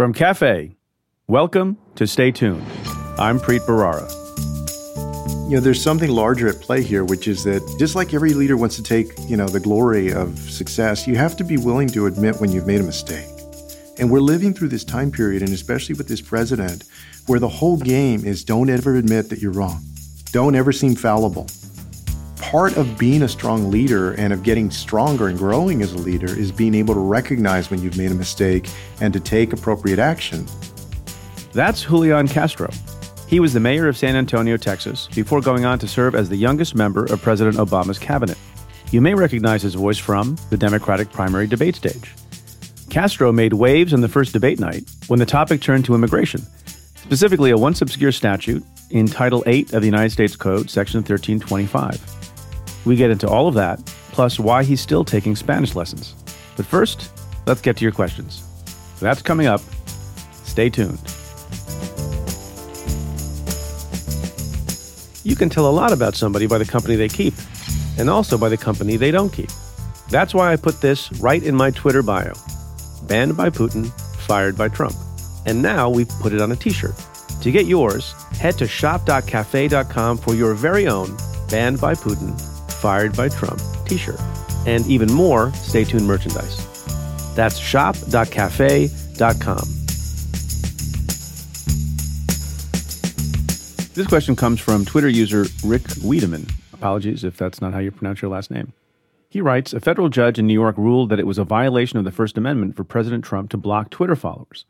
From Cafe, welcome to Stay Tuned. I'm Preet Bharara. You know, there's something larger at play here, which is that just like every leader wants to take, you know, the glory of success, you have to be willing to admit when you've made a mistake. And we're living through this time period, and especially with this president, where the whole game is don't ever admit that you're wrong. Don't ever seem fallible. Part of being a strong leader and of getting stronger and growing as a leader is being able to recognize when you've made a mistake and to take appropriate action. That's Julian Castro. He was the mayor of San Antonio, Texas, before going on to serve as the youngest member of President Obama's cabinet. You may recognize his voice from the Democratic primary debate stage. Castro made waves on the first debate night when the topic turned to immigration, specifically a once obscure statute in Title 8 of the United States Code, Section 1325. We get into all of that, plus why he's still taking Spanish lessons. But first, let's get to your questions. That's coming up. Stay tuned. You can tell a lot about somebody by the company they keep, and also by the company they don't keep. That's why I put this right in my Twitter bio banned by Putin, fired by Trump. And now we've put it on a t shirt. To get yours, head to shop.cafe.com for your very own banned by Putin, fired by Trump t shirt. And even more Stay Tuned merchandise. That's shop.cafe.com. This question comes from Twitter user Rick Wiedemann. Apologies if that's not how you pronounce your last name. He writes A federal judge in New York ruled that it was a violation of the First Amendment for President Trump to block Twitter followers.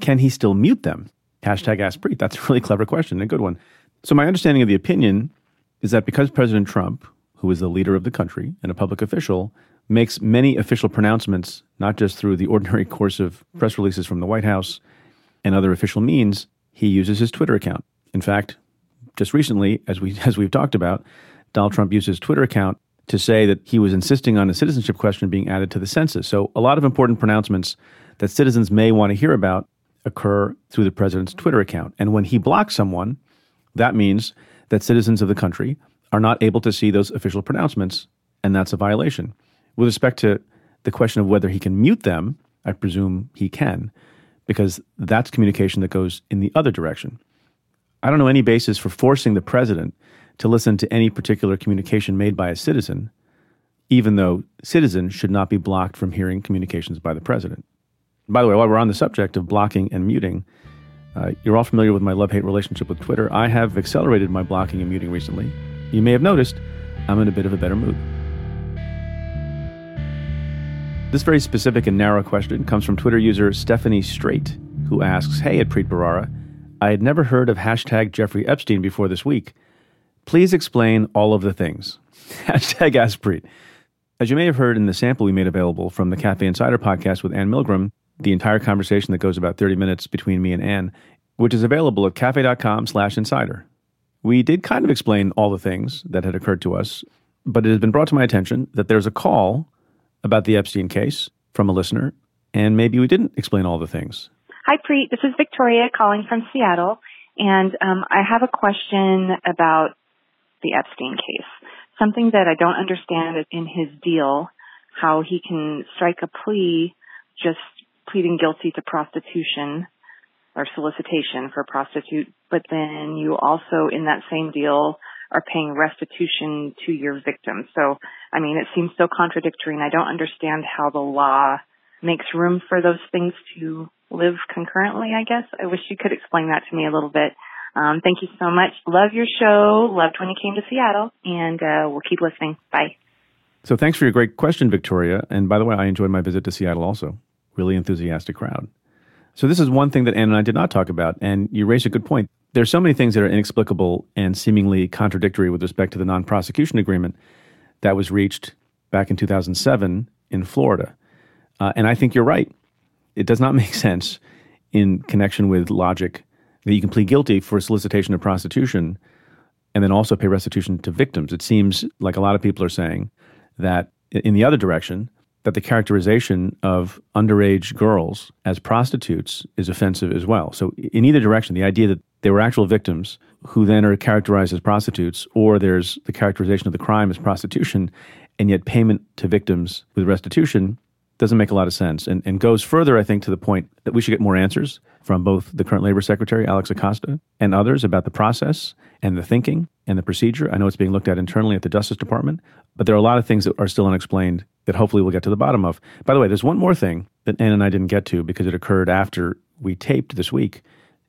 Can he still mute them? Hashtag Ask Preet. That's a really clever question, a good one. So, my understanding of the opinion is that because President Trump, who is the leader of the country and a public official, makes many official pronouncements, not just through the ordinary course of press releases from the White House and other official means, he uses his Twitter account. In fact, just recently, as we as we've talked about, Donald Trump used his Twitter account to say that he was insisting on a citizenship question being added to the census. So, a lot of important pronouncements that citizens may want to hear about occur through the president's Twitter account. And when he blocks someone, that means that citizens of the country are not able to see those official pronouncements, and that's a violation. With respect to the question of whether he can mute them, I presume he can, because that's communication that goes in the other direction. I don't know any basis for forcing the president to listen to any particular communication made by a citizen, even though citizens should not be blocked from hearing communications by the president. By the way, while we're on the subject of blocking and muting, uh, you're all familiar with my love hate relationship with Twitter. I have accelerated my blocking and muting recently. You may have noticed I'm in a bit of a better mood. This very specific and narrow question comes from Twitter user Stephanie Straight, who asks Hey, at Preet Bharara, I had never heard of hashtag Jeffrey Epstein before this week. Please explain all of the things. Hashtag Ask Preet. As you may have heard in the sample we made available from the Cafe Insider podcast with Anne Milgram, the entire conversation that goes about 30 minutes between me and Anne, which is available at cafe.com slash insider. We did kind of explain all the things that had occurred to us, but it has been brought to my attention that there's a call about the Epstein case from a listener, and maybe we didn't explain all the things. Hi, Preet. This is Victoria calling from Seattle, and um, I have a question about the Epstein case. Something that I don't understand is in his deal, how he can strike a plea just pleading guilty to prostitution or solicitation for a prostitute, but then you also in that same deal are paying restitution to your victim. So, I mean, it seems so contradictory and I don't understand how the law makes room for those things to live concurrently, I guess. I wish you could explain that to me a little bit. Um, thank you so much. Love your show. Loved when you came to Seattle, and uh, we'll keep listening. Bye. So thanks for your great question, Victoria. And by the way, I enjoyed my visit to Seattle also. Really enthusiastic crowd. So this is one thing that Anne and I did not talk about, and you raise a good point. There's so many things that are inexplicable and seemingly contradictory with respect to the non-prosecution agreement that was reached back in 2007 in Florida. Uh, and I think you're right. It does not make sense in connection with logic that you can plead guilty for solicitation of prostitution and then also pay restitution to victims. It seems like a lot of people are saying that in the other direction, that the characterization of underage girls as prostitutes is offensive as well. So, in either direction, the idea that they were actual victims who then are characterized as prostitutes, or there's the characterization of the crime as prostitution, and yet payment to victims with restitution doesn't make a lot of sense and, and goes further, I think, to the point that we should get more answers from both the current Labor Secretary, Alex Acosta, and others about the process and the thinking and the procedure. I know it's being looked at internally at the Justice Department, but there are a lot of things that are still unexplained that hopefully we'll get to the bottom of. By the way, there's one more thing that Anne and I didn't get to because it occurred after we taped this week,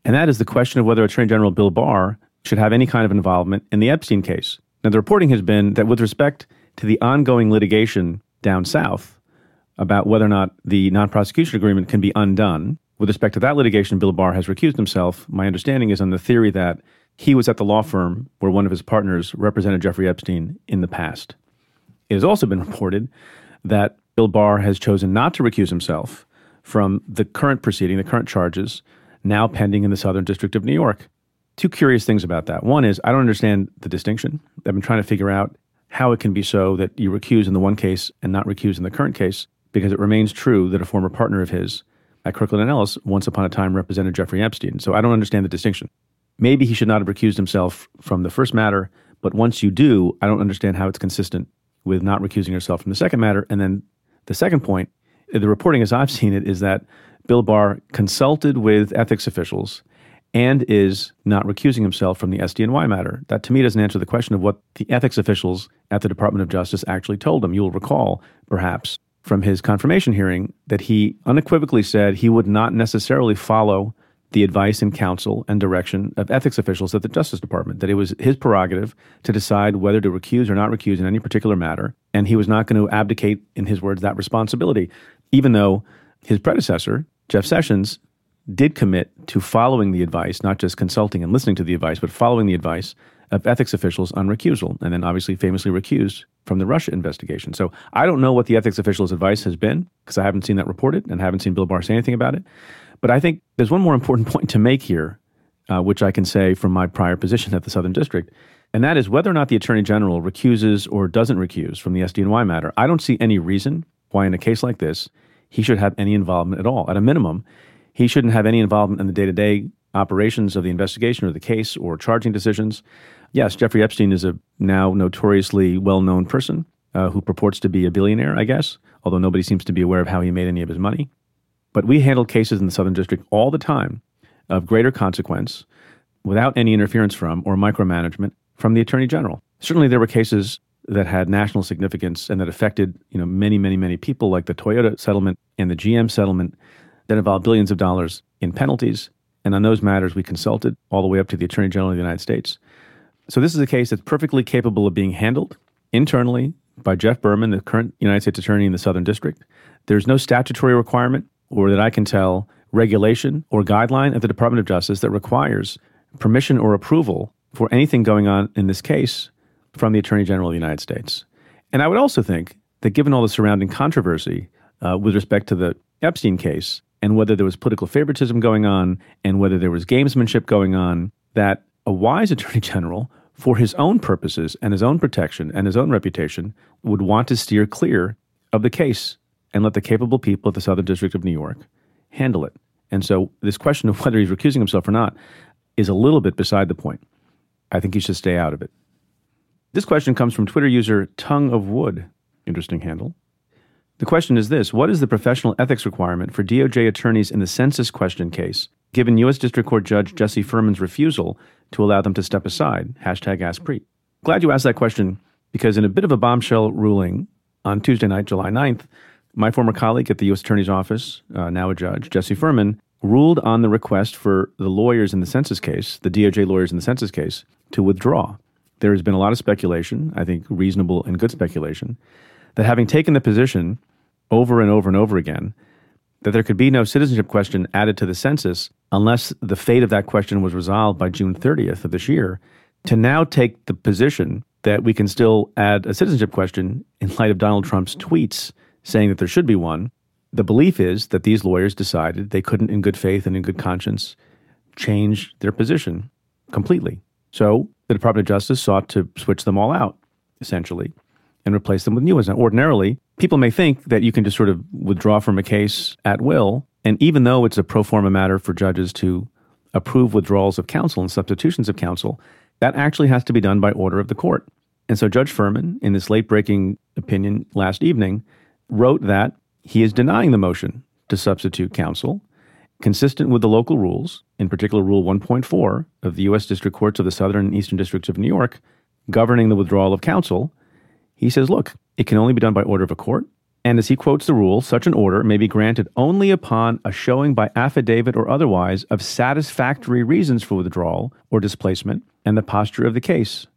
and that is the question of whether Attorney General Bill Barr should have any kind of involvement in the Epstein case. Now, the reporting has been that with respect to the ongoing litigation down south about whether or not the non prosecution agreement can be undone, with respect to that litigation, Bill Barr has recused himself. My understanding is on the theory that he was at the law firm where one of his partners represented Jeffrey Epstein in the past. It has also been reported that Bill Barr has chosen not to recuse himself from the current proceeding, the current charges, now pending in the Southern District of New York. Two curious things about that. One is I don't understand the distinction. I've been trying to figure out how it can be so that you recuse in the one case and not recuse in the current case, because it remains true that a former partner of his at Kirkland and Ellis once upon a time represented Jeffrey Epstein. So I don't understand the distinction. Maybe he should not have recused himself from the first matter, but once you do, I don't understand how it's consistent with not recusing yourself from the second matter. And then the second point, the reporting as I've seen it, is that Bill Barr consulted with ethics officials and is not recusing himself from the SDNY matter. That to me doesn't answer the question of what the ethics officials at the Department of Justice actually told him. You'll recall, perhaps, from his confirmation hearing that he unequivocally said he would not necessarily follow the advice and counsel and direction of ethics officials at the Justice Department, that it was his prerogative to decide whether to recuse or not recuse in any particular matter, and he was not going to abdicate, in his words, that responsibility, even though his predecessor, Jeff Sessions, did commit to following the advice, not just consulting and listening to the advice, but following the advice of ethics officials on recusal, and then obviously famously recused from the Russia investigation. So I don't know what the ethics officials' advice has been because I haven't seen that reported and haven't seen Bill Barr say anything about it. But I think there's one more important point to make here, uh, which I can say from my prior position at the Southern District, and that is whether or not the Attorney General recuses or doesn't recuse from the SDNY matter. I don't see any reason why, in a case like this, he should have any involvement at all. At a minimum, he shouldn't have any involvement in the day to day operations of the investigation or the case or charging decisions yes, Jeffrey Epstein is a now notoriously well known person uh, who purports to be a billionaire, I guess, although nobody seems to be aware of how he made any of his money. But we handle cases in the Southern District all the time of greater consequence without any interference from or micromanagement from the Attorney General. Certainly, there were cases that had national significance and that affected you know many many many people like the Toyota settlement and the GM settlement that involved billions of dollars in penalties and on those matters we consulted all the way up to the Attorney General of the United States so this is a case that's perfectly capable of being handled internally by Jeff Berman, the current United States Attorney in the Southern District. There's no statutory requirement, or that I can tell, regulation or guideline at the Department of Justice that requires permission or approval for anything going on in this case from the Attorney General of the United States. And I would also think that given all the surrounding controversy uh, with respect to the Epstein case and whether there was political favoritism going on and whether there was gamesmanship going on, that a wise attorney general, for his own purposes and his own protection and his own reputation, would want to steer clear of the case and let the capable people of the Southern District of New York handle it. And so, this question of whether he's recusing himself or not is a little bit beside the point. I think he should stay out of it. This question comes from Twitter user Tongue of Wood. Interesting handle. The question is this What is the professional ethics requirement for DOJ attorneys in the census question case, given U.S. District Court Judge Jesse Furman's refusal to allow them to step aside. Hashtag Ask AskPreet. Glad you asked that question because in a bit of a bombshell ruling on Tuesday night, July 9th, my former colleague at the U.S. Attorney's Office, uh, now a judge, Jesse Furman, ruled on the request for the lawyers in the census case, the DOJ lawyers in the census case, to withdraw. There has been a lot of speculation, I think reasonable and good speculation, that having taken the position over and over and over again that there could be no citizenship question added to the census unless the fate of that question was resolved by June 30th of this year, to now take the position that we can still add a citizenship question in light of Donald Trump's tweets saying that there should be one. The belief is that these lawyers decided they couldn't, in good faith and in good conscience, change their position completely. So the Department of Justice sought to switch them all out, essentially, and replace them with new ones. Now, ordinarily, people may think that you can just sort of withdraw from a case at will. And even though it's a pro forma matter for judges to approve withdrawals of counsel and substitutions of counsel, that actually has to be done by order of the court. And so Judge Furman, in this late breaking opinion last evening, wrote that he is denying the motion to substitute counsel, consistent with the local rules, in particular Rule 1.4 of the U.S. District Courts of the Southern and Eastern Districts of New York, governing the withdrawal of counsel. He says, look, it can only be done by order of a court. And as he quotes the rule, such an order may be granted only upon a showing by affidavit or otherwise of satisfactory reasons for withdrawal or displacement and the posture of the case.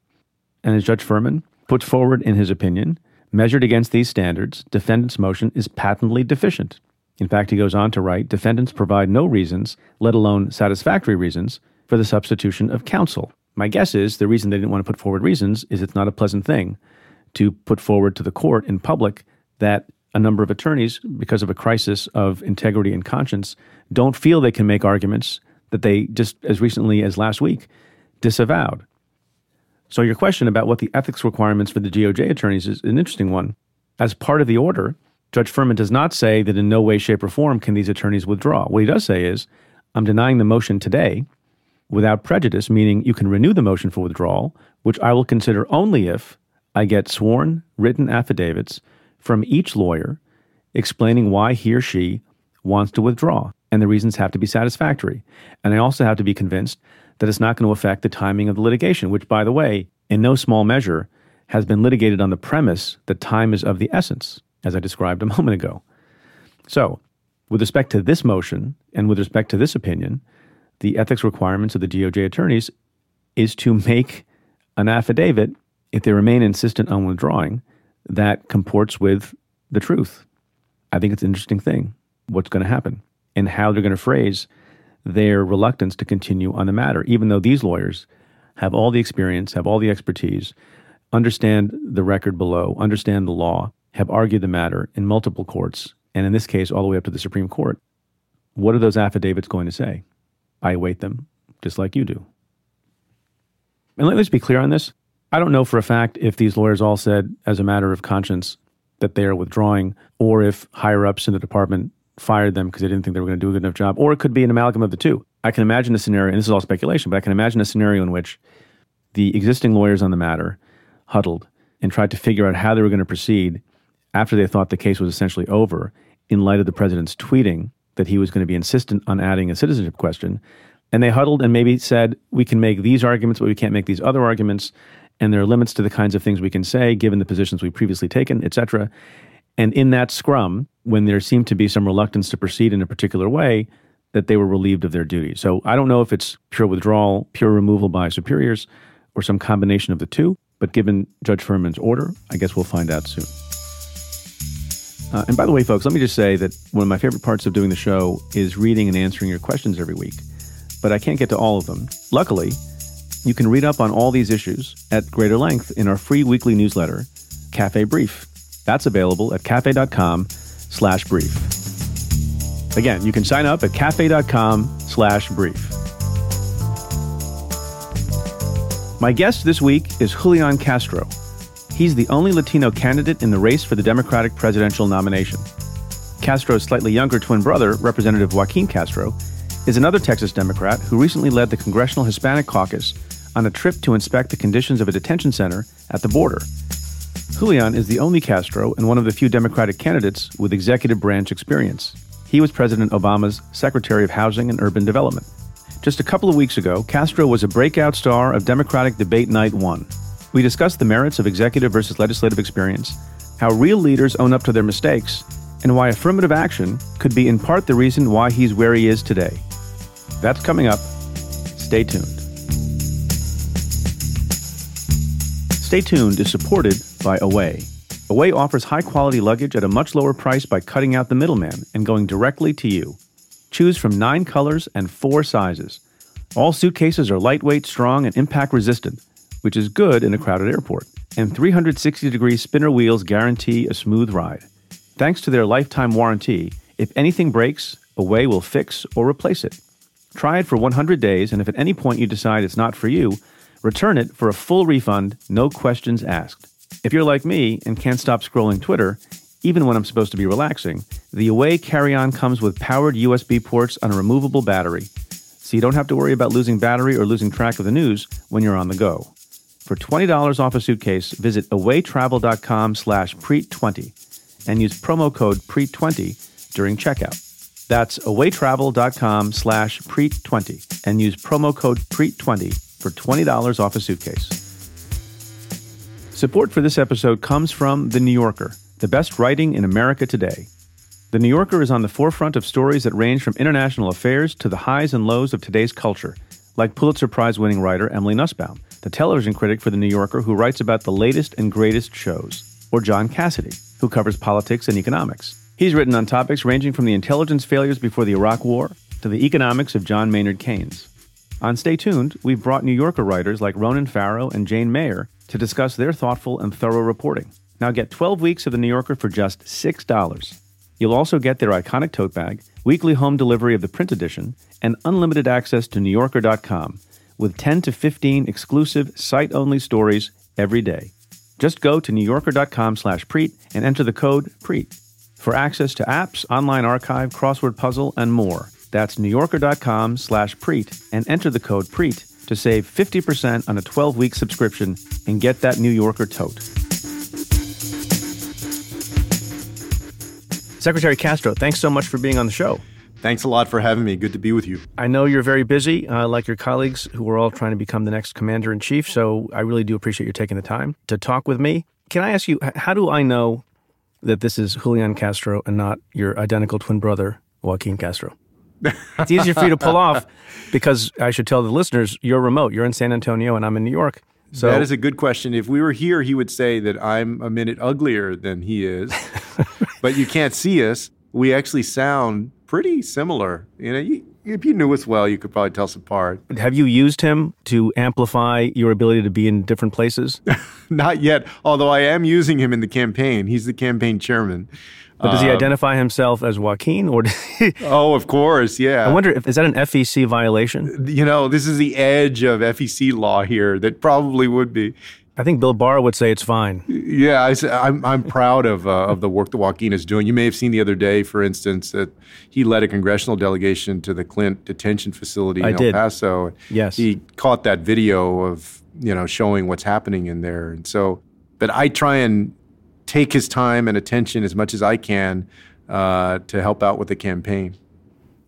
And as Judge Furman puts forward in his opinion, measured against these standards, defendant's motion is patently deficient. In fact, he goes on to write defendants provide no reasons, let alone satisfactory reasons, for the substitution of counsel. My guess is the reason they didn't want to put forward reasons is it's not a pleasant thing to put forward to the court in public that a number of attorneys, because of a crisis of integrity and conscience, don't feel they can make arguments that they just as recently as last week disavowed. So, your question about what the ethics requirements for the DOJ attorneys is an interesting one. As part of the order, Judge Furman does not say that in no way, shape, or form can these attorneys withdraw. What he does say is, I'm denying the motion today without prejudice, meaning you can renew the motion for withdrawal, which I will consider only if I get sworn written affidavits from each lawyer explaining why he or she wants to withdraw. And the reasons have to be satisfactory. And I also have to be convinced that it's not going to affect the timing of the litigation, which, by the way, in no small measure, has been litigated on the premise that time is of the essence as I described a moment ago. So, with respect to this motion and with respect to this opinion, the ethics requirements of the DOJ attorneys is to make an affidavit, if they remain insistent on withdrawing, that comports with the truth. I think it's an interesting thing what's going to happen and how they're going to phrase their reluctance to continue on the matter, even though these lawyers have all the experience, have all the expertise, understand the record below, understand the law, have argued the matter in multiple courts, and in this case, all the way up to the Supreme Court. What are those affidavits going to say? I await them, just like you do. And let's be clear on this. I don't know for a fact if these lawyers all said, as a matter of conscience, that they are withdrawing, or if higher ups in the department fired them because they didn't think they were going to do a good enough job, or it could be an amalgam of the two. I can imagine a scenario, and this is all speculation, but I can imagine a scenario in which the existing lawyers on the matter huddled and tried to figure out how they were going to proceed after they thought the case was essentially over, in light of the president's tweeting that he was going to be insistent on adding a citizenship question. And they huddled and maybe said, we can make these arguments, but we can't make these other arguments. And there are limits to the kinds of things we can say, given the positions we've previously taken, et cetera. And in that scrum, when there seemed to be some reluctance to proceed in a particular way, that they were relieved of their duty. So I don't know if it's pure withdrawal, pure removal by superiors, or some combination of the two. But given Judge Furman's order, I guess we'll find out soon. Uh, and by the way, folks, let me just say that one of my favorite parts of doing the show is reading and answering your questions every week. But I can't get to all of them. Luckily, you can read up on all these issues at greater length in our free weekly newsletter, Cafe Brief. That's available at cafe.com slash brief. Again, you can sign up at cafe.com slash brief. My guest this week is Julian Castro. He's the only Latino candidate in the race for the Democratic presidential nomination. Castro's slightly younger twin brother, Representative Joaquin Castro, is another Texas Democrat who recently led the Congressional Hispanic Caucus on a trip to inspect the conditions of a detention center at the border. Julian is the only Castro and one of the few Democratic candidates with executive branch experience. He was President Obama's Secretary of Housing and Urban Development. Just a couple of weeks ago, Castro was a breakout star of Democratic Debate Night 1. We discussed the merits of executive versus legislative experience, how real leaders own up to their mistakes, and why affirmative action could be in part the reason why he's where he is today. That's coming up. Stay tuned. Stay tuned is supported by Away. Away offers high quality luggage at a much lower price by cutting out the middleman and going directly to you. Choose from nine colors and four sizes. All suitcases are lightweight, strong, and impact resistant which is good in a crowded airport. And 360 degree spinner wheels guarantee a smooth ride. Thanks to their lifetime warranty, if anything breaks, Away will fix or replace it. Try it for 100 days, and if at any point you decide it's not for you, return it for a full refund, no questions asked. If you're like me and can't stop scrolling Twitter, even when I'm supposed to be relaxing, the Away carry on comes with powered USB ports on a removable battery, so you don't have to worry about losing battery or losing track of the news when you're on the go. For $20 off a suitcase, visit awaytravel.com slash preet20 and use promo code PREET20 during checkout. That's awaytravel.com slash PREET20 and use promo code PREET20 for $20 off a suitcase. Support for this episode comes from The New Yorker, the best writing in America today. The New Yorker is on the forefront of stories that range from international affairs to the highs and lows of today's culture, like Pulitzer Prize winning writer Emily Nussbaum, the television critic for The New Yorker who writes about the latest and greatest shows, or John Cassidy, who covers politics and economics. He's written on topics ranging from the intelligence failures before the Iraq War to the economics of John Maynard Keynes. On Stay Tuned, we've brought New Yorker writers like Ronan Farrow and Jane Mayer to discuss their thoughtful and thorough reporting. Now get 12 weeks of The New Yorker for just $6. You'll also get their iconic tote bag, weekly home delivery of the print edition, and unlimited access to NewYorker.com with 10 to 15 exclusive site-only stories every day. Just go to NewYorker.com slash Preet and enter the code PREET for access to apps, online archive, crossword puzzle, and more. That's NewYorker.com slash Preet and enter the code Preet to save 50% on a 12 week subscription and get that New Yorker tote. Secretary Castro, thanks so much for being on the show. Thanks a lot for having me. Good to be with you. I know you're very busy, uh, like your colleagues who are all trying to become the next commander in chief. So I really do appreciate you taking the time to talk with me. Can I ask you, how do I know that this is Julian Castro and not your identical twin brother, Joaquin Castro? It's easier for you to pull off because I should tell the listeners you're remote. You're in San Antonio and I'm in New York. So that is a good question. If we were here, he would say that I'm a minute uglier than he is, but you can't see us. We actually sound pretty similar. You know, you, if you knew us well, you could probably tell us apart. Have you used him to amplify your ability to be in different places? Not yet, although I am using him in the campaign. He's the campaign chairman. But does he um, identify himself as Joaquin or? oh, of course, yeah. I wonder if is that an FEC violation? You know, this is the edge of FEC law here. That probably would be. I think Bill Barr would say it's fine. Yeah, I, am I'm, I'm proud of uh, of the work that Joaquin is doing. You may have seen the other day, for instance, that he led a congressional delegation to the Clint detention facility in I El did. Paso. Yes, he caught that video of you know showing what's happening in there, and so. But I try and take his time and attention as much as I can uh, to help out with the campaign.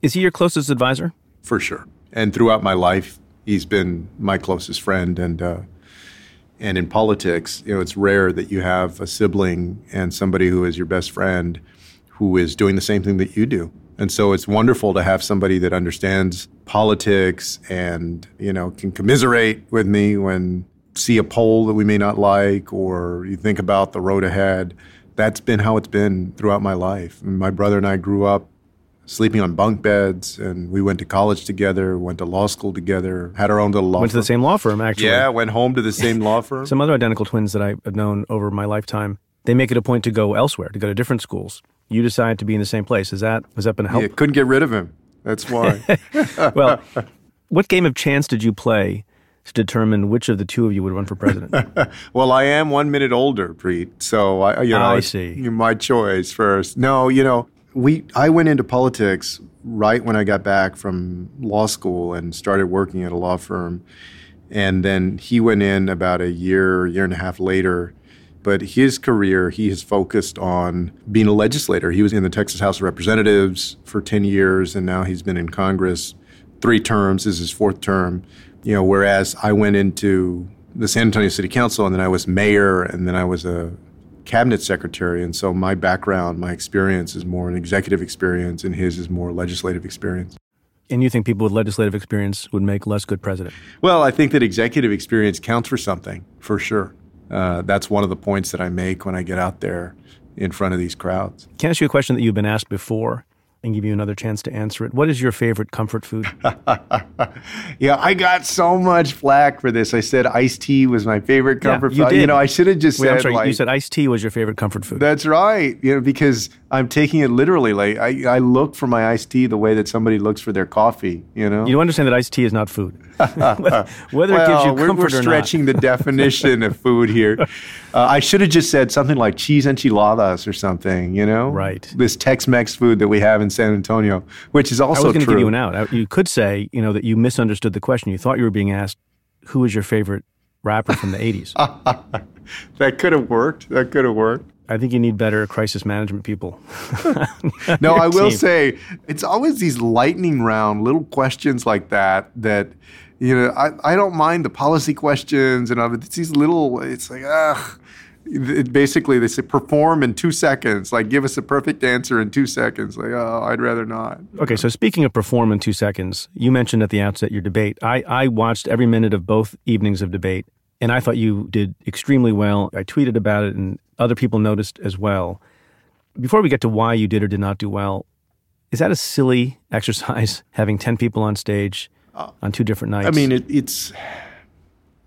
Is he your closest advisor? For sure. And throughout my life, he's been my closest friend. And uh, and in politics, you know, it's rare that you have a sibling and somebody who is your best friend who is doing the same thing that you do. And so it's wonderful to have somebody that understands politics and, you know, can commiserate with me when see a poll that we may not like or you think about the road ahead. That's been how it's been throughout my life. And my brother and I grew up sleeping on bunk beds and we went to college together, went to law school together, had our own little law Went firm. to the same law firm, actually. Yeah, went home to the same law firm. Some other identical twins that I've known over my lifetime, they make it a point to go elsewhere, to go to different schools. You decide to be in the same place. Is that has that been a help? Yeah, couldn't get rid of him. That's why. well, what game of chance did you play to determine which of the two of you would run for president? well, I am one minute older, Preet. So I, you know, I see. My choice first. No, you know, we. I went into politics right when I got back from law school and started working at a law firm, and then he went in about a year, year and a half later. But his career, he has focused on being a legislator. He was in the Texas House of Representatives for 10 years, and now he's been in Congress three terms. This is his fourth term you know, whereas I went into the San Antonio City Council and then I was mayor and then I was a cabinet secretary. And so my background, my experience is more an executive experience and his is more legislative experience. And you think people with legislative experience would make less good president? Well, I think that executive experience counts for something, for sure. Uh, that's one of the points that I make when I get out there in front of these crowds. Can I ask you a question that you've been asked before? And give you another chance to answer it. What is your favorite comfort food? yeah, I got so much flack for this. I said iced tea was my favorite comfort yeah, you food. Did. You know, I should have just Wait, said I'm sorry, like, you said iced tea was your favorite comfort food. That's right. You know, because I'm taking it literally. Like I, I look for my iced tea the way that somebody looks for their coffee. You know, you understand that iced tea is not food. Whether well, it gives you comfort we're, we're stretching the definition of food here. Uh, I should have just said something like cheese enchiladas or something. You know, right? This Tex-Mex food that we have in San Antonio, which is also I was going to give you an out. You could say, you know, that you misunderstood the question. You thought you were being asked, "Who is your favorite rapper from the '80s?" that could have worked. That could have worked. I think you need better crisis management people. no, I will team. say it's always these lightning round little questions like that that you know I, I don't mind the policy questions and it's these little it's like ugh it basically they say perform in two seconds. Like give us a perfect answer in two seconds. Like oh i'd rather not. Okay so speaking of perform in two seconds you mentioned at the outset your debate. I, I watched every minute of both evenings of debate and i thought you did extremely well. I tweeted about it and other people noticed as well. Before we get to why you did or did not do well is that a silly exercise having 10 people on stage uh, on two different nights? I mean it, it's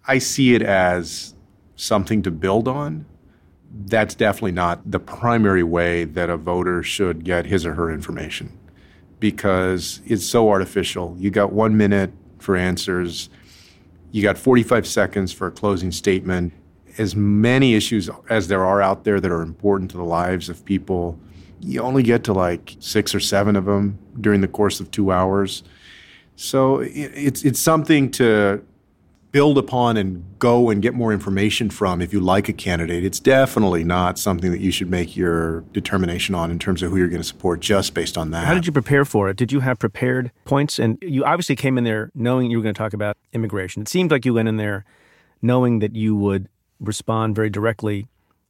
i see it as something to build on that's definitely not the primary way that a voter should get his or her information because it's so artificial. You got one minute for answers, you got 45 seconds for a closing statement. As many issues as there are out there that are important to the lives of people, you only get to like six or seven of them during the course of two hours. So it's it's something to build upon and go and get more information from if you like a candidate. It's definitely not something that you should make your determination on in terms of who you're going to support just based on that. How did you prepare for it? Did you have prepared points? And you obviously came in there knowing you were going to talk about immigration. It seemed like you went in there knowing that you would respond very directly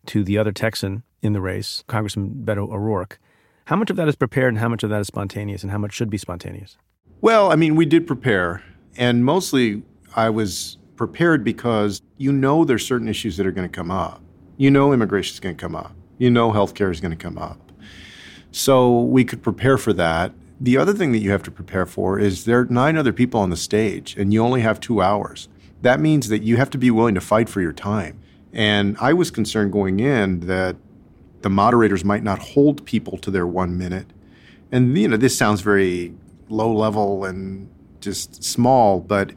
to the other Texan in the race, Congressman Beto O'Rourke. How much of that is prepared and how much of that is spontaneous and how much should be spontaneous? Well, I mean, we did prepare. And mostly I was prepared because you know there's certain issues that are going to come up. You know immigration is going to come up. You know healthcare is going to come up. So we could prepare for that. The other thing that you have to prepare for is there are nine other people on the stage and you only have two hours. That means that you have to be willing to fight for your time. And I was concerned going in that the moderators might not hold people to their one minute. And, you know, this sounds very low level and just small, but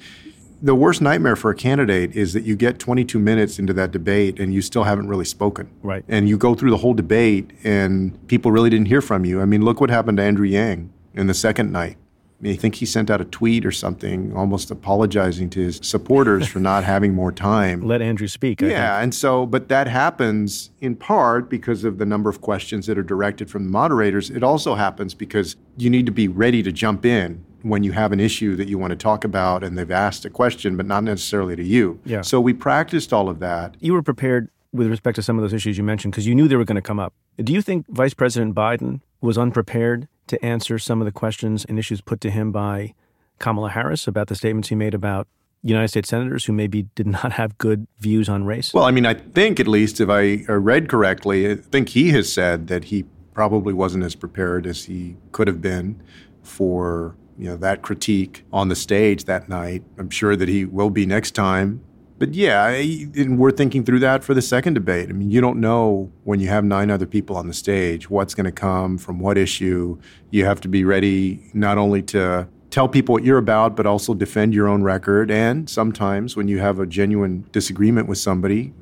the worst nightmare for a candidate is that you get 22 minutes into that debate and you still haven't really spoken. Right. And you go through the whole debate and people really didn't hear from you. I mean, look what happened to Andrew Yang in the second night. I, mean, I think he sent out a tweet or something, almost apologizing to his supporters for not having more time. Let Andrew speak. I yeah, think. and so, but that happens in part because of the number of questions that are directed from the moderators. It also happens because you need to be ready to jump in when you have an issue that you want to talk about and they've asked a question, but not necessarily to you. Yeah. So we practiced all of that. You were prepared with respect to some of those issues you mentioned because you knew they were going to come up. Do you think Vice President Biden was unprepared to answer some of the questions and issues put to him by Kamala Harris about the statements he made about United States senators who maybe did not have good views on race? Well, I mean, I think at least if I uh, read correctly, I think he has said that he probably wasn't as prepared as he could have been for you know that critique on the stage that night. I'm sure that he will be next time. But yeah, and we're thinking through that for the second debate. I mean, you don't know when you have nine other people on the stage what's going to come from what issue. You have to be ready not only to tell people what you're about, but also defend your own record. And sometimes when you have a genuine disagreement with somebody,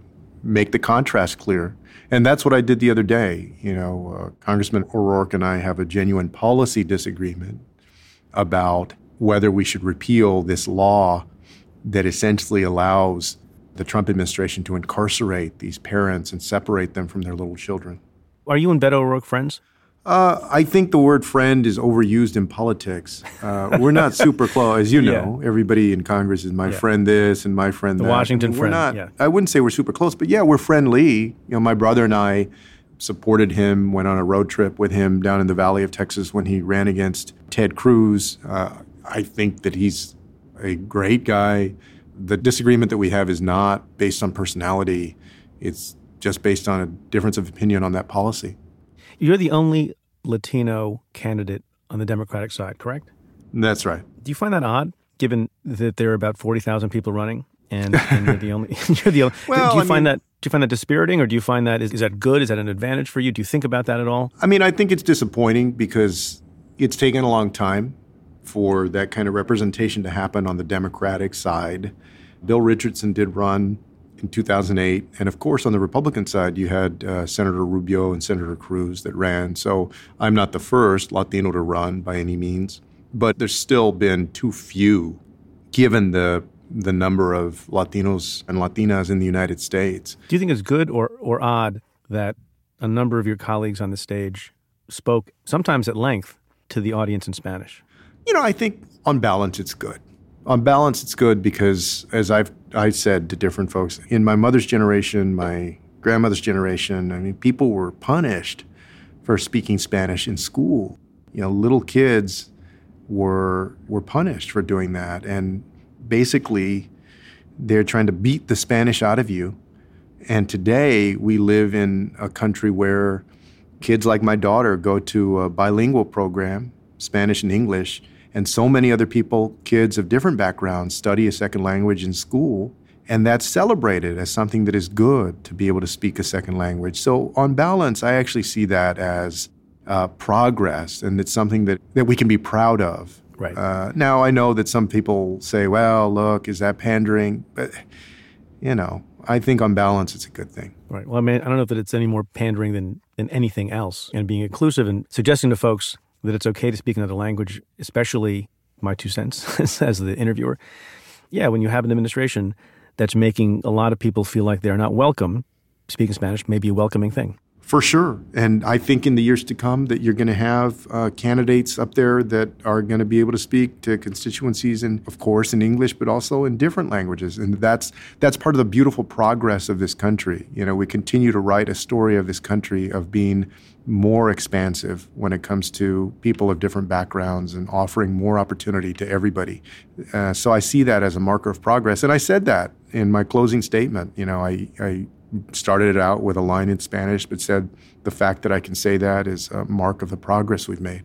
make the contrast clear. And that's what I did the other day. You know, uh, Congressman O'Rourke and I have a genuine policy disagreement about whether we should repeal this law that essentially allows the Trump administration to incarcerate these parents and separate them from their little children. Are you and Beto O'Rourke friends? Uh, I think the word friend is overused in politics. Uh, we're not super close, as you know. Yeah. Everybody in Congress is my yeah. friend this and my friend the that. Washington we're friend. Not, yeah. I wouldn't say we're super close, but yeah, we're friendly. You know, my brother and I supported him, went on a road trip with him down in the Valley of Texas when he ran against Ted Cruz. Uh, I think that he's a great guy. The disagreement that we have is not based on personality, it's just based on a difference of opinion on that policy. You're the only Latino candidate on the Democratic side, correct? That's right. Do you find that odd, given that there are about 40,000 people running? And, and you're the only. You're the only. Well, do you I find mean, that do you find that dispiriting, or do you find that is, is that good? Is that an advantage for you? Do you think about that at all? I mean, I think it's disappointing because it's taken a long time for that kind of representation to happen on the Democratic side. Bill Richardson did run in 2008, and of course, on the Republican side, you had uh, Senator Rubio and Senator Cruz that ran. So I'm not the first Latino to run by any means, but there's still been too few, given the the number of Latinos and Latinas in the United States. Do you think it's good or, or odd that a number of your colleagues on the stage spoke, sometimes at length, to the audience in Spanish. You know, I think on balance, it's good. On balance, it's good because, as I've I said to different folks, in my mother's generation, my grandmother's generation, I mean, people were punished for speaking Spanish in school. You know, little kids were were punished for doing that, and basically, they're trying to beat the Spanish out of you. And today, we live in a country where kids like my daughter go to a bilingual program, Spanish and English, and so many other people, kids of different backgrounds, study a second language in school. And that's celebrated as something that is good to be able to speak a second language. So, on balance, I actually see that as uh, progress, and it's something that, that we can be proud of. Right. Uh, now, I know that some people say, well, look, is that pandering? But, you know, I think on balance, it's a good thing. Right. Well, I mean, I don't know that it's any more pandering than, than anything else. And being inclusive and suggesting to folks that it's okay to speak another language, especially my two cents as the interviewer. Yeah, when you have an administration that's making a lot of people feel like they're not welcome, speaking Spanish may be a welcoming thing. For sure. And I think in the years to come that you're going to have uh, candidates up there that are going to be able to speak to constituencies and of course in English but also in different languages. And that's that's part of the beautiful progress of this country. You know, we continue to write a story of this country of being more expansive when it comes to people of different backgrounds and offering more opportunity to everybody. Uh, so I see that as a marker of progress. And I said that in my closing statement. You know, I, I started it out with a line in Spanish, but said the fact that I can say that is a mark of the progress we've made.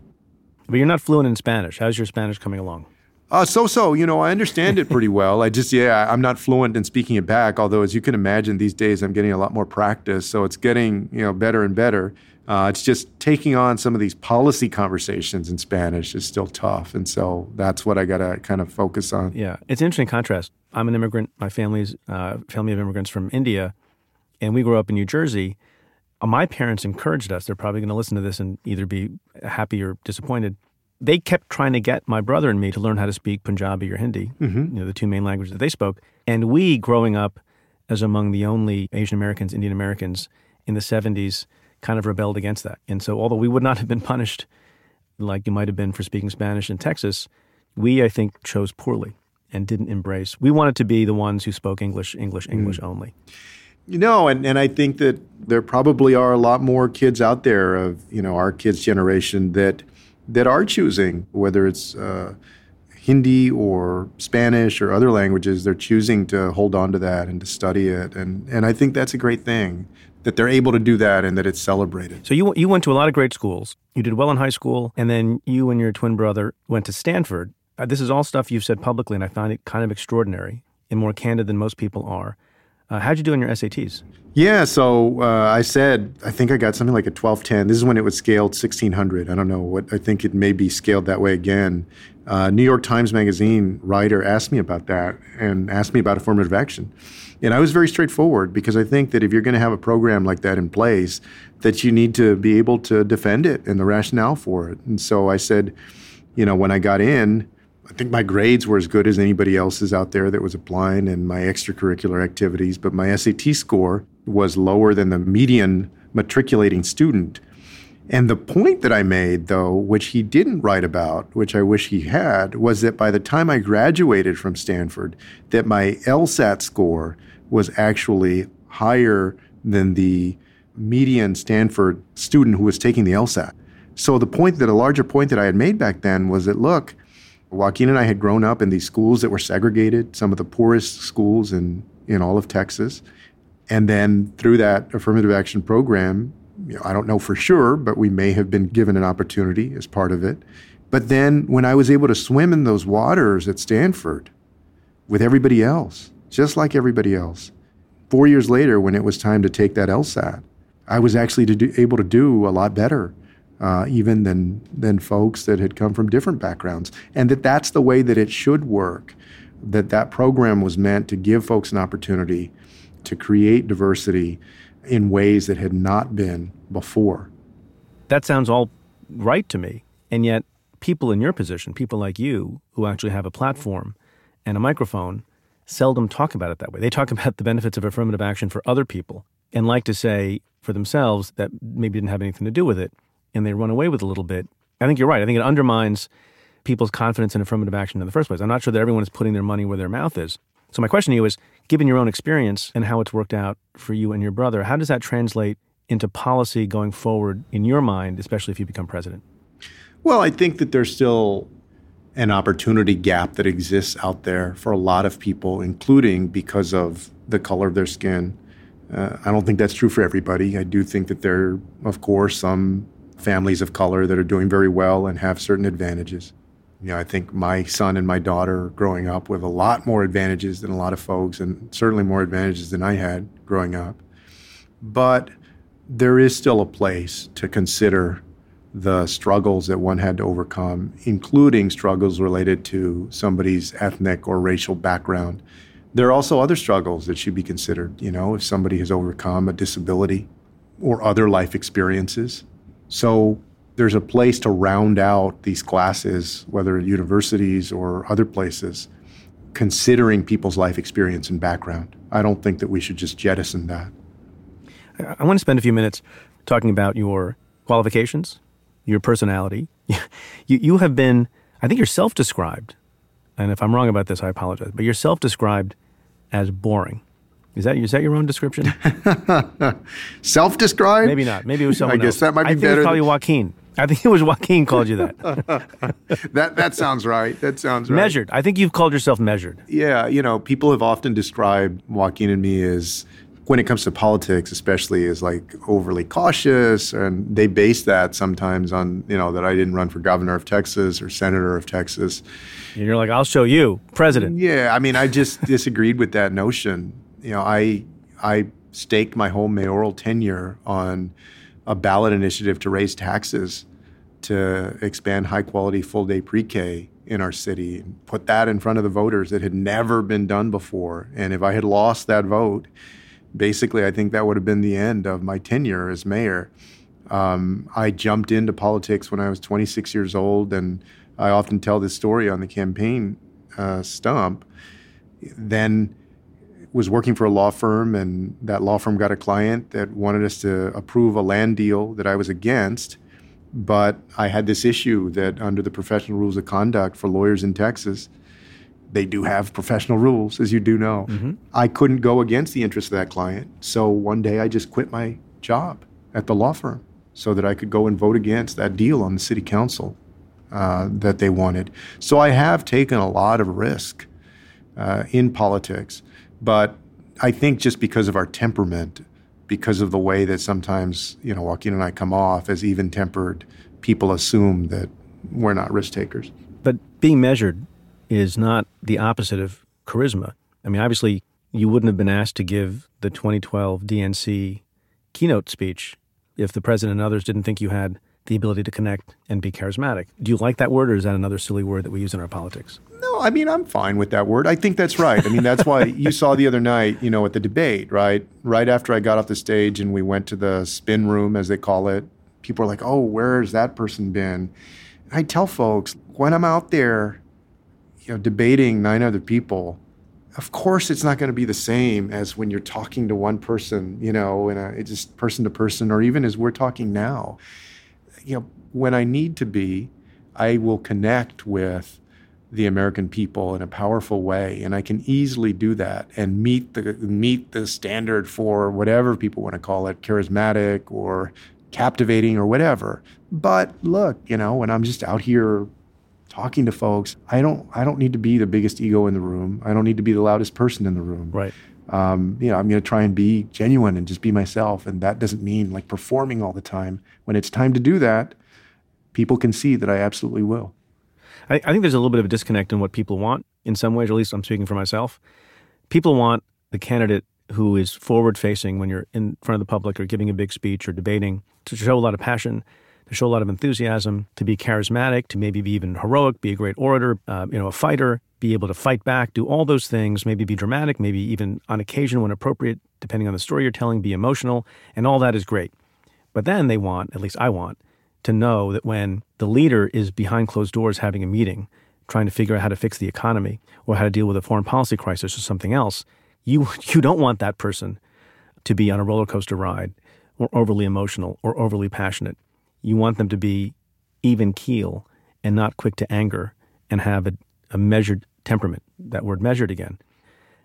But you're not fluent in Spanish. How's your Spanish coming along? Uh, so so, you know, I understand it pretty well. I just, yeah, I'm not fluent in speaking it back. Although, as you can imagine, these days I'm getting a lot more practice, so it's getting, you know, better and better. Uh, it's just taking on some of these policy conversations in Spanish is still tough, and so that's what I got to kind of focus on. Yeah, it's an interesting contrast. I'm an immigrant. My family's uh, family of immigrants from India, and we grew up in New Jersey. Uh, my parents encouraged us. They're probably going to listen to this and either be happy or disappointed. They kept trying to get my brother and me to learn how to speak Punjabi or Hindi, mm-hmm. you know, the two main languages that they spoke. And we, growing up as among the only Asian Americans, Indian Americans in the 70s, kind of rebelled against that. And so, although we would not have been punished like you might have been for speaking Spanish in Texas, we, I think, chose poorly and didn't embrace. We wanted to be the ones who spoke English, English, English mm. only. You know, and, and I think that there probably are a lot more kids out there of, you know, our kids' generation that that are choosing, whether it's uh, Hindi or Spanish or other languages, they're choosing to hold on to that and to study it. And, and I think that's a great thing that they're able to do that and that it's celebrated. So you, you went to a lot of great schools. You did well in high school, and then you and your twin brother went to Stanford. Uh, this is all stuff you've said publicly, and I find it kind of extraordinary and more candid than most people are. Uh, how'd you do in your SATs? Yeah, so uh, I said, I think I got something like a 1210. This is when it was scaled 1600. I don't know what, I think it may be scaled that way again. Uh, New York Times Magazine writer asked me about that and asked me about affirmative action. And I was very straightforward because I think that if you're going to have a program like that in place, that you need to be able to defend it and the rationale for it. And so I said, you know, when I got in, I think my grades were as good as anybody else's out there that was applying in my extracurricular activities, but my SAT score was lower than the median matriculating student. And the point that I made, though, which he didn't write about, which I wish he had, was that by the time I graduated from Stanford, that my LSAT score was actually higher than the median Stanford student who was taking the LSAT. So the point that a larger point that I had made back then was that look, Joaquin and I had grown up in these schools that were segregated, some of the poorest schools in, in all of Texas. And then through that affirmative action program, you know, I don't know for sure, but we may have been given an opportunity as part of it. But then when I was able to swim in those waters at Stanford with everybody else, just like everybody else, four years later, when it was time to take that LSAT, I was actually to do, able to do a lot better uh, even than than folks that had come from different backgrounds, and that that's the way that it should work. That that program was meant to give folks an opportunity to create diversity in ways that had not been before. That sounds all right to me, and yet people in your position, people like you who actually have a platform and a microphone, seldom talk about it that way. They talk about the benefits of affirmative action for other people and like to say for themselves that maybe didn't have anything to do with it, and they run away with a little bit. I think you're right. I think it undermines people's confidence in affirmative action in the first place. I'm not sure that everyone is putting their money where their mouth is. So my question to you is, given your own experience and how it's worked out for you and your brother, how does that translate into policy going forward in your mind, especially if you become president? Well, I think that there's still an opportunity gap that exists out there for a lot of people, including because of the color of their skin. Uh, I don't think that's true for everybody. I do think that there of course, some families of color that are doing very well and have certain advantages. You know, I think my son and my daughter growing up with a lot more advantages than a lot of folks, and certainly more advantages than I had growing up. But there is still a place to consider the struggles that one had to overcome, including struggles related to somebody's ethnic or racial background. There are also other struggles that should be considered. You know, if somebody has overcome a disability or other life experiences. So there's a place to round out these classes, whether at universities or other places, considering people's life experience and background. I don't think that we should just jettison that. I want to spend a few minutes talking about your qualifications, your personality. You, you have been, I think you're self described, and if I'm wrong about this, I apologize, but you're self described as boring. Is that is that your own description? Self-described? Maybe not. Maybe it was someone I guess else. that might be I think better It's probably Joaquin. I think it was Joaquin called you that. that that sounds right. That sounds right. measured. I think you've called yourself measured. Yeah, you know, people have often described Joaquin and me as, when it comes to politics, especially, as like overly cautious, and they base that sometimes on you know that I didn't run for governor of Texas or senator of Texas. And you're like, I'll show you, president. Yeah, I mean, I just disagreed with that notion. You know, I I staked my whole mayoral tenure on a ballot initiative to raise taxes to expand high quality full day pre K in our city and put that in front of the voters that had never been done before. And if I had lost that vote, basically, I think that would have been the end of my tenure as mayor. Um, I jumped into politics when I was 26 years old, and I often tell this story on the campaign uh, stump. Then was working for a law firm, and that law firm got a client that wanted us to approve a land deal that I was against. But I had this issue that under the professional rules of conduct for lawyers in Texas, they do have professional rules, as you do know. I couldn't go against the interest of that client. So one day I just quit my job at the law firm so that I could go and vote against that deal on the city council uh, that they wanted. So I have taken a lot of risk uh, in politics. But I think just because of our temperament, because of the way that sometimes, you know, Joaquin and I come off as even tempered, people assume that we're not risk takers. But being measured is not the opposite of charisma. I mean, obviously, you wouldn't have been asked to give the 2012 DNC keynote speech if the president and others didn't think you had the ability to connect and be charismatic. Do you like that word, or is that another silly word that we use in our politics? No, I mean, I'm fine with that word. I think that's right. I mean, that's why you saw the other night, you know, at the debate, right? Right after I got off the stage and we went to the spin room, as they call it, people are like, oh, where has that person been? I tell folks, when I'm out there, you know, debating nine other people, of course it's not going to be the same as when you're talking to one person, you know, in a it's just person to person, or even as we're talking now. You know, when I need to be, I will connect with the American people in a powerful way, and I can easily do that and meet the meet the standard for whatever people want to call it, charismatic or captivating or whatever. But look, you know, when I'm just out here talking to folks, I don't I don't need to be the biggest ego in the room. I don't need to be the loudest person in the room. Right. Um, you know, I'm going to try and be genuine and just be myself, and that doesn't mean like performing all the time. When it's time to do that, people can see that I absolutely will. I, I think there's a little bit of a disconnect in what people want in some ways, at least I'm speaking for myself. People want the candidate who is forward facing when you're in front of the public or giving a big speech or debating to show a lot of passion, to show a lot of enthusiasm, to be charismatic, to maybe be even heroic, be a great orator, uh, you know, a fighter, be able to fight back, do all those things, maybe be dramatic, maybe even on occasion when appropriate, depending on the story you're telling, be emotional, and all that is great. But then they want, at least I want, to know that when the leader is behind closed doors having a meeting, trying to figure out how to fix the economy or how to deal with a foreign policy crisis or something else, you you don't want that person to be on a roller coaster ride or overly emotional or overly passionate. You want them to be even keel and not quick to anger and have a, a measured temperament. That word measured again.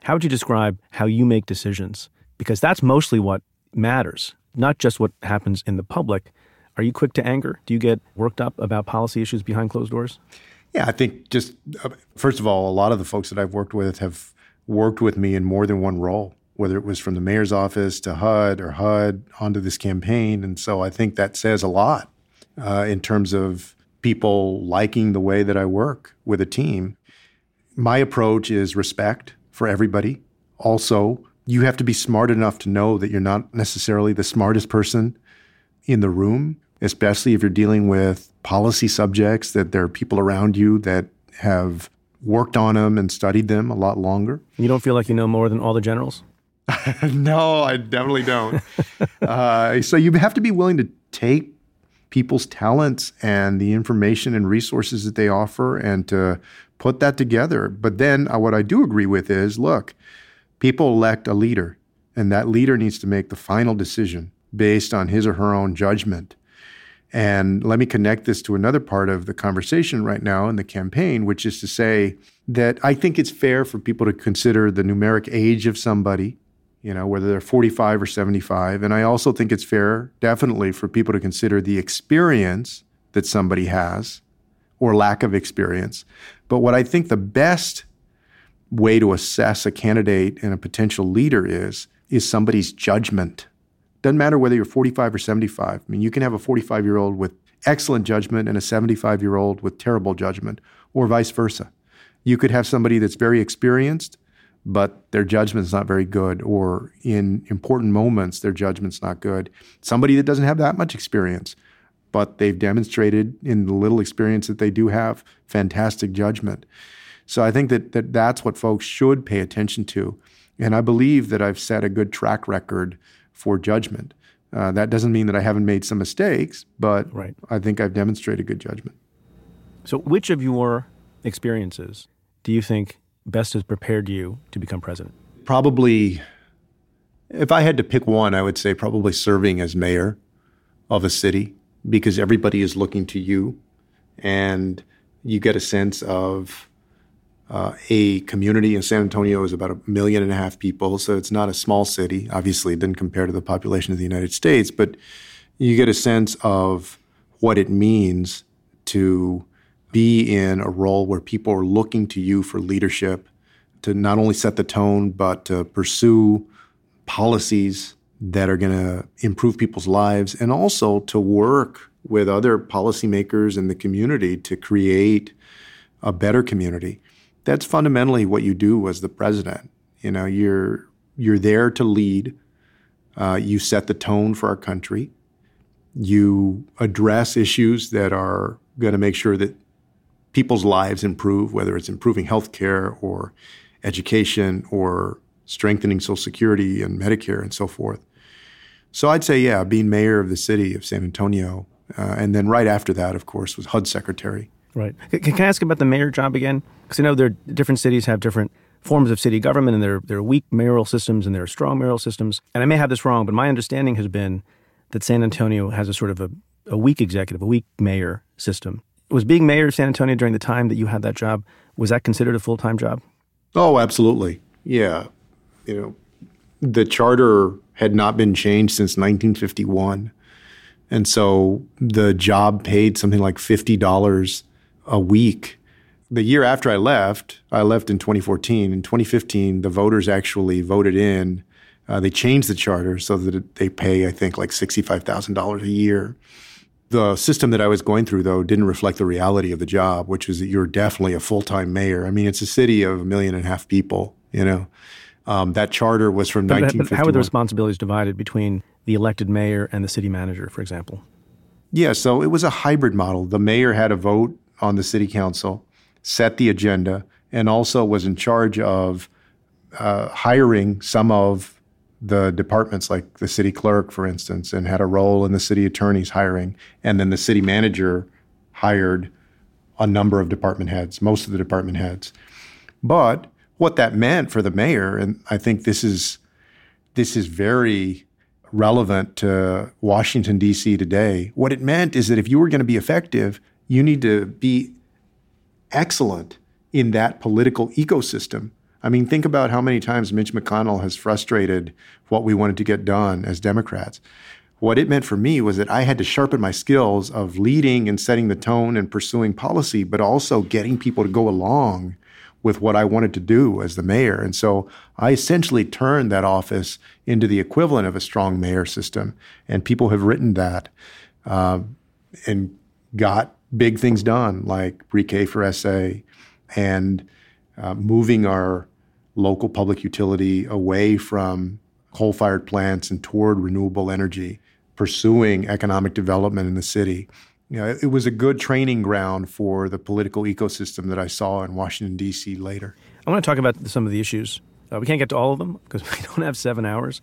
How would you describe how you make decisions? Because that's mostly what matters, not just what happens in the public. Are you quick to anger? Do you get worked up about policy issues behind closed doors? Yeah, I think just uh, first of all, a lot of the folks that I've worked with have worked with me in more than one role, whether it was from the mayor's office to HUD or HUD onto this campaign. And so I think that says a lot uh, in terms of people liking the way that I work with a team. My approach is respect for everybody. Also, you have to be smart enough to know that you're not necessarily the smartest person in the room, especially if you're dealing with policy subjects that there are people around you that have worked on them and studied them a lot longer. You don't feel like you know more than all the generals? no, I definitely don't. uh, so you have to be willing to take people's talents and the information and resources that they offer and to put that together. But then uh, what I do agree with is look, people elect a leader, and that leader needs to make the final decision based on his or her own judgment. And let me connect this to another part of the conversation right now in the campaign, which is to say that I think it's fair for people to consider the numeric age of somebody, you know, whether they're 45 or 75. And I also think it's fair, definitely, for people to consider the experience that somebody has or lack of experience. But what I think the best way to assess a candidate and a potential leader is, is somebody's judgment doesn't matter whether you're 45 or 75. I mean, you can have a 45 year old with excellent judgment and a 75 year old with terrible judgment, or vice versa. You could have somebody that's very experienced, but their judgment's not very good, or in important moments, their judgment's not good. Somebody that doesn't have that much experience, but they've demonstrated in the little experience that they do have fantastic judgment. So I think that, that that's what folks should pay attention to. And I believe that I've set a good track record for judgment. Uh, that doesn't mean that I haven't made some mistakes, but right. I think I've demonstrated good judgment. So, which of your experiences do you think best has prepared you to become president? Probably, if I had to pick one, I would say probably serving as mayor of a city because everybody is looking to you and you get a sense of uh, a community in San Antonio is about a million and a half people, so it's not a small city. Obviously, it didn't compare to the population of the United States, but you get a sense of what it means to be in a role where people are looking to you for leadership, to not only set the tone, but to pursue policies that are going to improve people's lives, and also to work with other policymakers in the community to create a better community that's fundamentally what you do as the president. You know, you're you're there to lead. Uh, you set the tone for our country. You address issues that are going to make sure that people's lives improve, whether it's improving healthcare or education or strengthening Social Security and Medicare and so forth. So I'd say, yeah, being mayor of the city of San Antonio, uh, and then right after that, of course, was HUD secretary. Right. Can, can I ask about the mayor job again? Because I know there different cities have different forms of city government, and there there are weak mayoral systems and there are strong mayoral systems. And I may have this wrong, but my understanding has been that San Antonio has a sort of a, a weak executive, a weak mayor system. Was being mayor of San Antonio during the time that you had that job was that considered a full time job? Oh, absolutely. Yeah. You know, the charter had not been changed since 1951. And so the job paid something like $50 a week. The year after I left, I left in 2014. In 2015, the voters actually voted in. Uh, they changed the charter so that they pay, I think, like $65,000 a year. The system that I was going through, though, didn't reflect the reality of the job, which is that you're definitely a full time mayor. I mean, it's a city of a million and a half people, you know. Um, that charter was from but, 1951. But how are the responsibilities divided between the elected mayor and the city manager, for example? Yeah, so it was a hybrid model. The mayor had a vote on the city council, set the agenda, and also was in charge of uh, hiring some of the departments, like the city clerk, for instance, and had a role in the city attorney's hiring. And then the city manager hired a number of department heads, most of the department heads. But what that meant for the mayor, and I think this is this is very relevant to Washington, D.C. today. What it meant is that if you were going to be effective, you need to be excellent in that political ecosystem. I mean, think about how many times Mitch McConnell has frustrated what we wanted to get done as Democrats. What it meant for me was that I had to sharpen my skills of leading and setting the tone and pursuing policy, but also getting people to go along with what I wanted to do as the mayor. And so I essentially turned that office into the equivalent of a strong mayor system. And people have written that uh, and got big things done, like pre-K for SA and uh, moving our local public utility away from coal-fired plants and toward renewable energy, pursuing economic development in the city you know, it was a good training ground for the political ecosystem that I saw in Washington, D.C. later. I want to talk about some of the issues. Uh, we can't get to all of them because we don't have seven hours.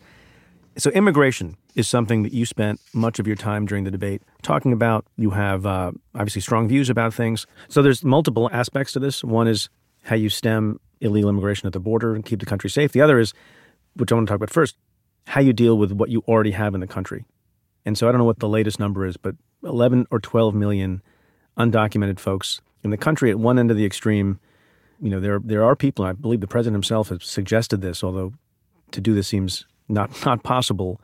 So, immigration is something that you spent much of your time during the debate talking about. You have uh, obviously strong views about things. So, there's multiple aspects to this. One is how you stem illegal immigration at the border and keep the country safe. The other is, which I want to talk about first, how you deal with what you already have in the country. And so, I don't know what the latest number is, but 11 or 12 million undocumented folks in the country at one end of the extreme. You know, there there are people. I believe the president himself has suggested this, although to do this seems not not possible.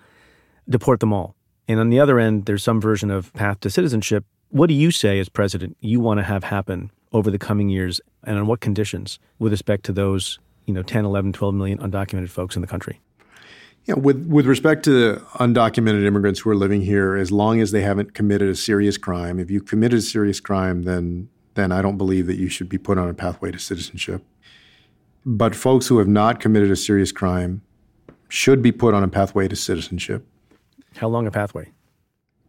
Deport them all. And on the other end, there's some version of path to citizenship. What do you say, as president, you want to have happen over the coming years, and on what conditions with respect to those, you know, 10, 11, 12 million undocumented folks in the country? Yeah, with with respect to undocumented immigrants who are living here, as long as they haven't committed a serious crime, if you committed a serious crime, then then I don't believe that you should be put on a pathway to citizenship. But folks who have not committed a serious crime should be put on a pathway to citizenship. How long a pathway?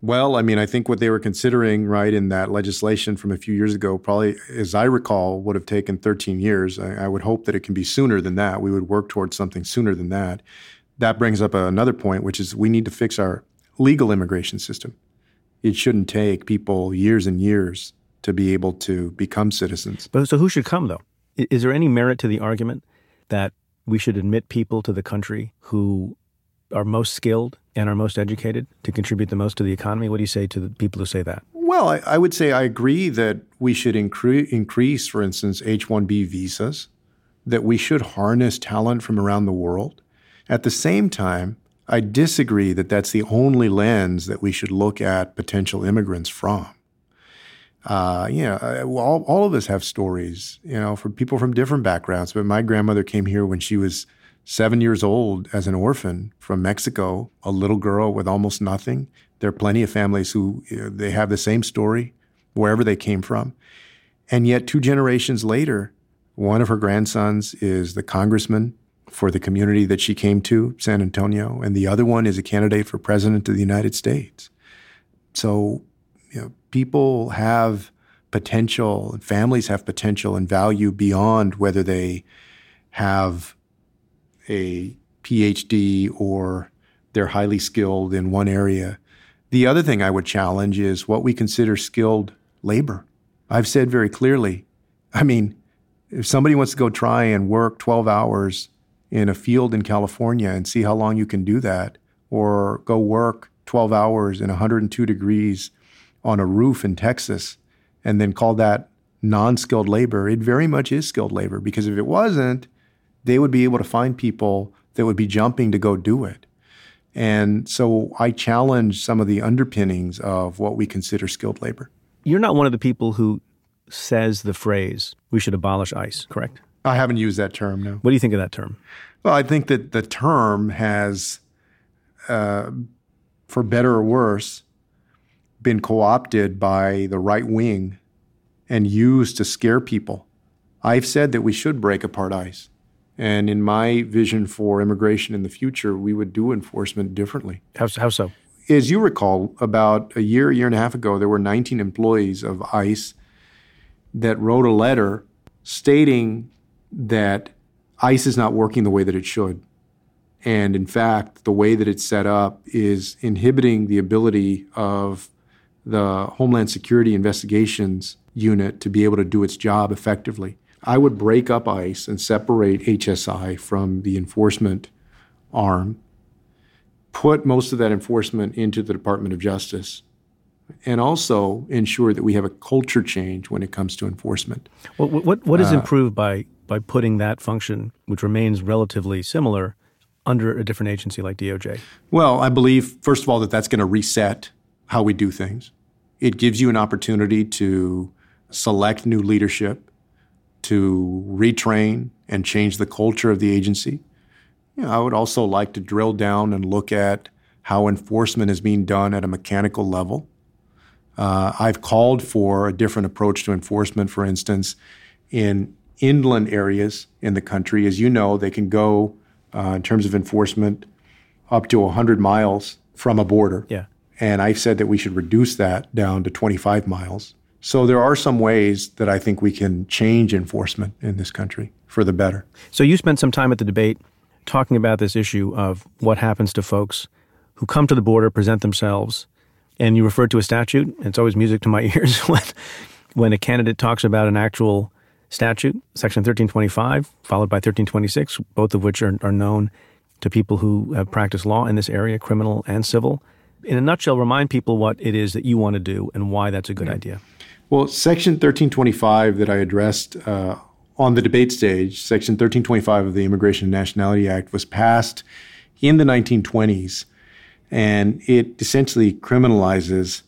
Well, I mean, I think what they were considering, right, in that legislation from a few years ago, probably, as I recall, would have taken 13 years. I, I would hope that it can be sooner than that. We would work towards something sooner than that that brings up another point, which is we need to fix our legal immigration system. It shouldn't take people years and years to be able to become citizens. But so who should come though? Is there any merit to the argument that we should admit people to the country who are most skilled and are most educated to contribute the most to the economy? What do you say to the people who say that? Well, I, I would say I agree that we should incre- increase, for instance, H 1B visas, that we should harness talent from around the world at the same time, I disagree that that's the only lens that we should look at potential immigrants from. Uh, you know, uh, all, all of us have stories, you know, for people from different backgrounds. But my grandmother came here when she was seven years old as an orphan from Mexico, a little girl with almost nothing. There are plenty of families who they have the same story wherever they came from. And yet, two generations later, one of her grandsons is the congressman for the community that she came to, San Antonio, and the other one is a candidate for president of the United States. So, you know, people have potential, and families have potential and value beyond whether they have a PhD or they're highly skilled in one area. The other thing I would challenge is what we consider skilled labor. I've said very clearly, I mean, if somebody wants to go try and work 12 hours in a field in California and see how long you can do that, or go work 12 hours in 102 degrees on a roof in Texas and then call that non skilled labor. It very much is skilled labor because if it wasn't, they would be able to find people that would be jumping to go do it. And so I challenge some of the underpinnings of what we consider skilled labor. You're not one of the people who says the phrase, we should abolish ICE, correct? I haven't used that term, no. What do you think of that term? Well, I think that the term has, uh, for better or worse, been co opted by the right wing and used to scare people. I've said that we should break apart ICE. And in my vision for immigration in the future, we would do enforcement differently. How, how so? As you recall, about a year, a year and a half ago, there were 19 employees of ICE that wrote a letter stating that ICE is not working the way that it should. And in fact, the way that it's set up is inhibiting the ability of the Homeland Security Investigations Unit to be able to do its job effectively. I would break up ICE and separate HSI from the enforcement arm, put most of that enforcement into the Department of Justice and also ensure that we have a culture change when it comes to enforcement. What, what, what is uh, improved by, by putting that function, which remains relatively similar, under a different agency like DOJ? Well, I believe, first of all, that that's going to reset how we do things. It gives you an opportunity to select new leadership, to retrain and change the culture of the agency. You know, I would also like to drill down and look at how enforcement is being done at a mechanical level. Uh, I've called for a different approach to enforcement, for instance, in inland areas in the country. As you know, they can go uh, in terms of enforcement up to 100 miles from a border. Yeah. And I've said that we should reduce that down to 25 miles. So there are some ways that I think we can change enforcement in this country for the better. So you spent some time at the debate talking about this issue of what happens to folks who come to the border, present themselves, and you referred to a statute. It's always music to my ears when when a candidate talks about an actual statute, Section 1325, followed by 1326, both of which are, are known to people who have practiced law in this area, criminal and civil. In a nutshell, remind people what it is that you want to do and why that's a good yeah. idea. Well, Section 1325 that I addressed uh, on the debate stage, Section 1325 of the Immigration and Nationality Act, was passed in the 1920s, and it essentially criminalizes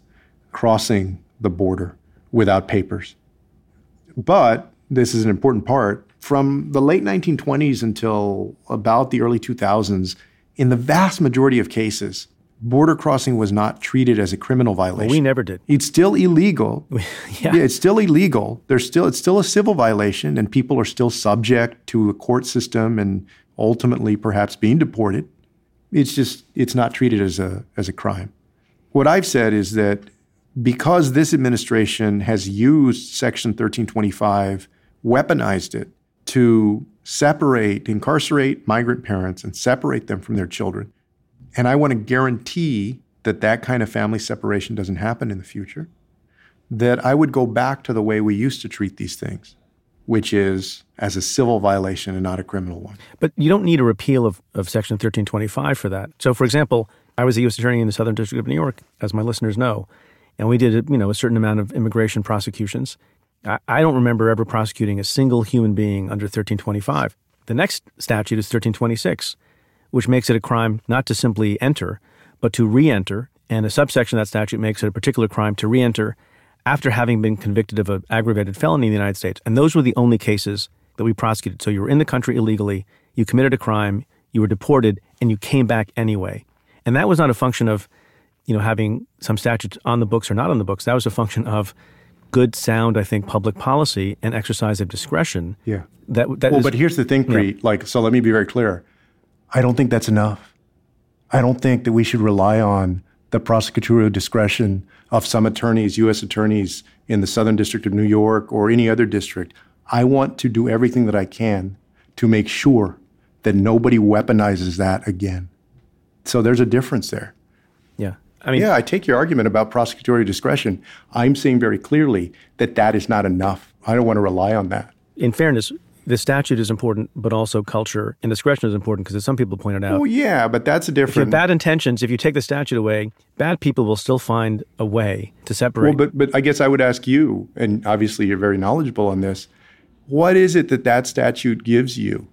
crossing the border without papers. But this is an important part. From the late 1920s until about the early 2000s, in the vast majority of cases, border crossing was not treated as a criminal violation. Well, we never did. It's still illegal. yeah. yeah. it's still illegal. There's still it's still a civil violation, and people are still subject to a court system and ultimately perhaps being deported. It's just it's not treated as a as a crime. What I've said is that because this administration has used Section 1325 weaponized it to separate, incarcerate migrant parents and separate them from their children. And I want to guarantee that that kind of family separation doesn't happen in the future. That I would go back to the way we used to treat these things, which is as a civil violation and not a criminal one. But you don't need a repeal of, of Section 1325 for that. So, for example, I was a U.S. attorney in the Southern District of New York, as my listeners know, and we did you know a certain amount of immigration prosecutions. I don't remember ever prosecuting a single human being under 1325. The next statute is 1326, which makes it a crime not to simply enter, but to re enter. And a subsection of that statute makes it a particular crime to re enter after having been convicted of an aggravated felony in the United States. And those were the only cases that we prosecuted. So you were in the country illegally, you committed a crime, you were deported, and you came back anyway. And that was not a function of, you know, having some statutes on the books or not on the books. That was a function of good, sound, I think, public policy and exercise of discretion. Yeah. That, that well, is, but here's the thing, Preet. Yeah. Like, so let me be very clear. I don't think that's enough. I don't think that we should rely on the prosecutorial discretion of some attorneys, U.S. attorneys in the Southern District of New York or any other district. I want to do everything that I can to make sure that nobody weaponizes that again. So there's a difference there. Yeah. I mean, yeah, I take your argument about prosecutorial discretion. I'm seeing very clearly that that is not enough. I don't want to rely on that. In fairness, the statute is important, but also culture and discretion is important because, as some people pointed out, oh yeah, but that's a different. If bad intentions, if you take the statute away, bad people will still find a way to separate. Well, but but I guess I would ask you, and obviously you're very knowledgeable on this. What is it that that statute gives you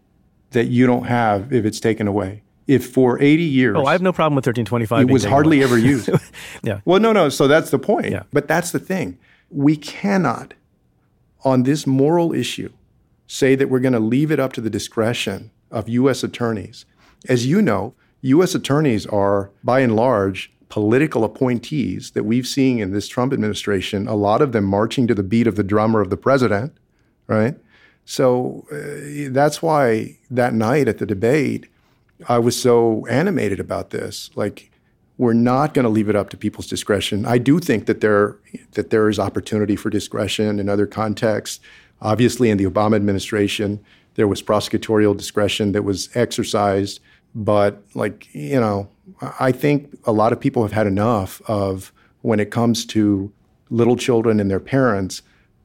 that you don't have if it's taken away? if for 80 years. Oh, I have no problem with 1325. It was hardly ever used. yeah. Well, no, no. So that's the point. Yeah. But that's the thing. We cannot, on this moral issue, say that we're going to leave it up to the discretion of U.S. attorneys. As you know, U.S. attorneys are, by and large, political appointees that we've seen in this Trump administration, a lot of them marching to the beat of the drummer of the president, right? So uh, that's why that night at the debate, I was so animated about this. Like, we're not going to leave it up to people's discretion. I do think that there that there is opportunity for discretion in other contexts. Obviously, in the Obama administration, there was prosecutorial discretion that was exercised, but like you know, I think a lot of people have had enough of when it comes to little children and their parents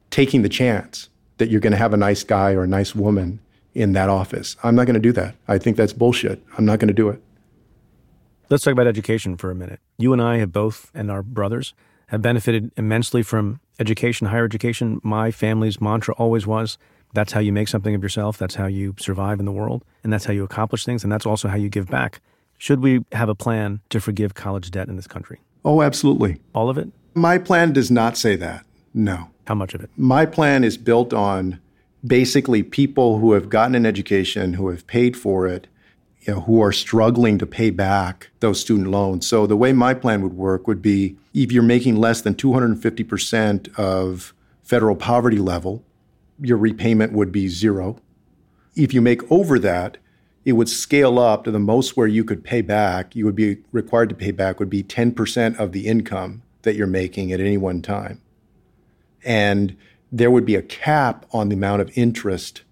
taking the chance that you're going to have a nice guy or a nice woman in that office. I'm not going to do that. I think that's bullshit. I'm not going to do it. Let's talk about education for a minute. You and I have both, and our brothers, have benefited immensely from education, higher education. My family's mantra always was that's how you make something of yourself, that's how you survive in the world, and that's how you accomplish things, and that's also how you give back. Should we have a plan to forgive college debt in this country? Oh, absolutely. All of it? My plan does not say that. No. How much of it? My plan is built on basically people who have gotten an education, who have paid for it, you know, who are struggling to pay back those student loans. So the way my plan would work would be if you're making less than 250% of federal poverty level, your repayment would be zero. If you make over that, it would scale up to the most where you could pay back, you would be required to pay back would be 10% of the income that you're making at any one time. And there would be a cap on the amount of interest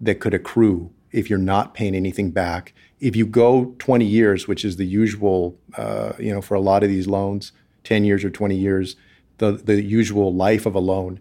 that could accrue if you're not paying anything back. If you go 20 years, which is the usual, uh, you know, for a lot of these loans, 10 years or 20 years, the, the usual life of a loan,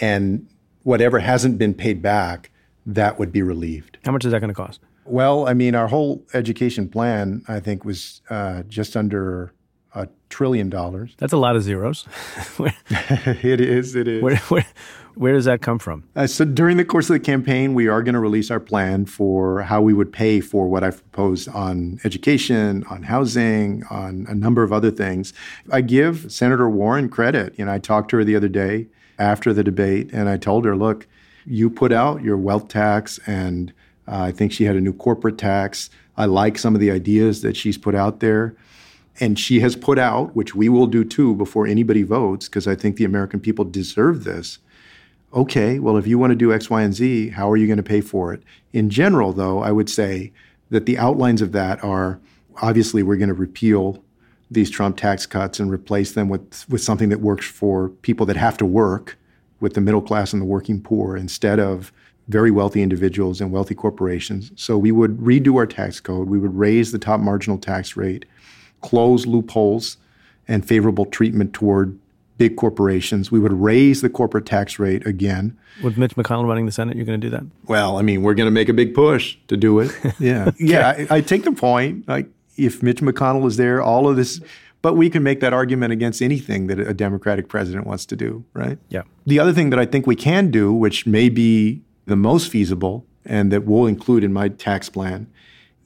and whatever hasn't been paid back, that would be relieved. How much is that going to cost? Well, I mean, our whole education plan, I think, was uh, just under a trillion dollars. That's a lot of zeros. it is. It is. Where, where, where does that come from? Uh, so during the course of the campaign, we are going to release our plan for how we would pay for what I've proposed on education, on housing, on a number of other things. I give Senator Warren credit. You know, I talked to her the other day after the debate, and I told her, look, you put out your wealth tax, and uh, I think she had a new corporate tax. I like some of the ideas that she's put out there and she has put out, which we will do too before anybody votes, because I think the American people deserve this. Okay, well, if you want to do X, Y, and Z, how are you going to pay for it? In general, though, I would say that the outlines of that are obviously we're going to repeal these Trump tax cuts and replace them with, with something that works for people that have to work, with the middle class and the working poor, instead of very wealthy individuals and wealthy corporations. So we would redo our tax code. We would raise the top marginal tax rate close loopholes and favorable treatment toward big corporations. We would raise the corporate tax rate again. With Mitch McConnell running the Senate, you're going to do that? Well, I mean, we're going to make a big push to do it. Yeah. okay. Yeah, I, I, take the point. Like, if Mitch McConnell is there, all of this, but we can make that argument against anything that a Democratic president wants to do, right? Yeah. The other thing that I think we can do, which may be the most feasible and that we'll include in my tax plan,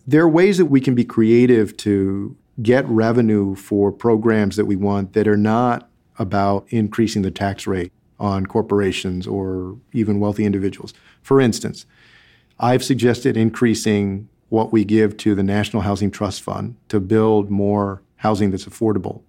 there are ways that we can be creative to get revenue for programs that we want that are not about increasing the tax rate on corporations or even wealthy individuals. For instance, I've suggested increasing what we give to the National Housing Trust Fund to build more housing that's affordable.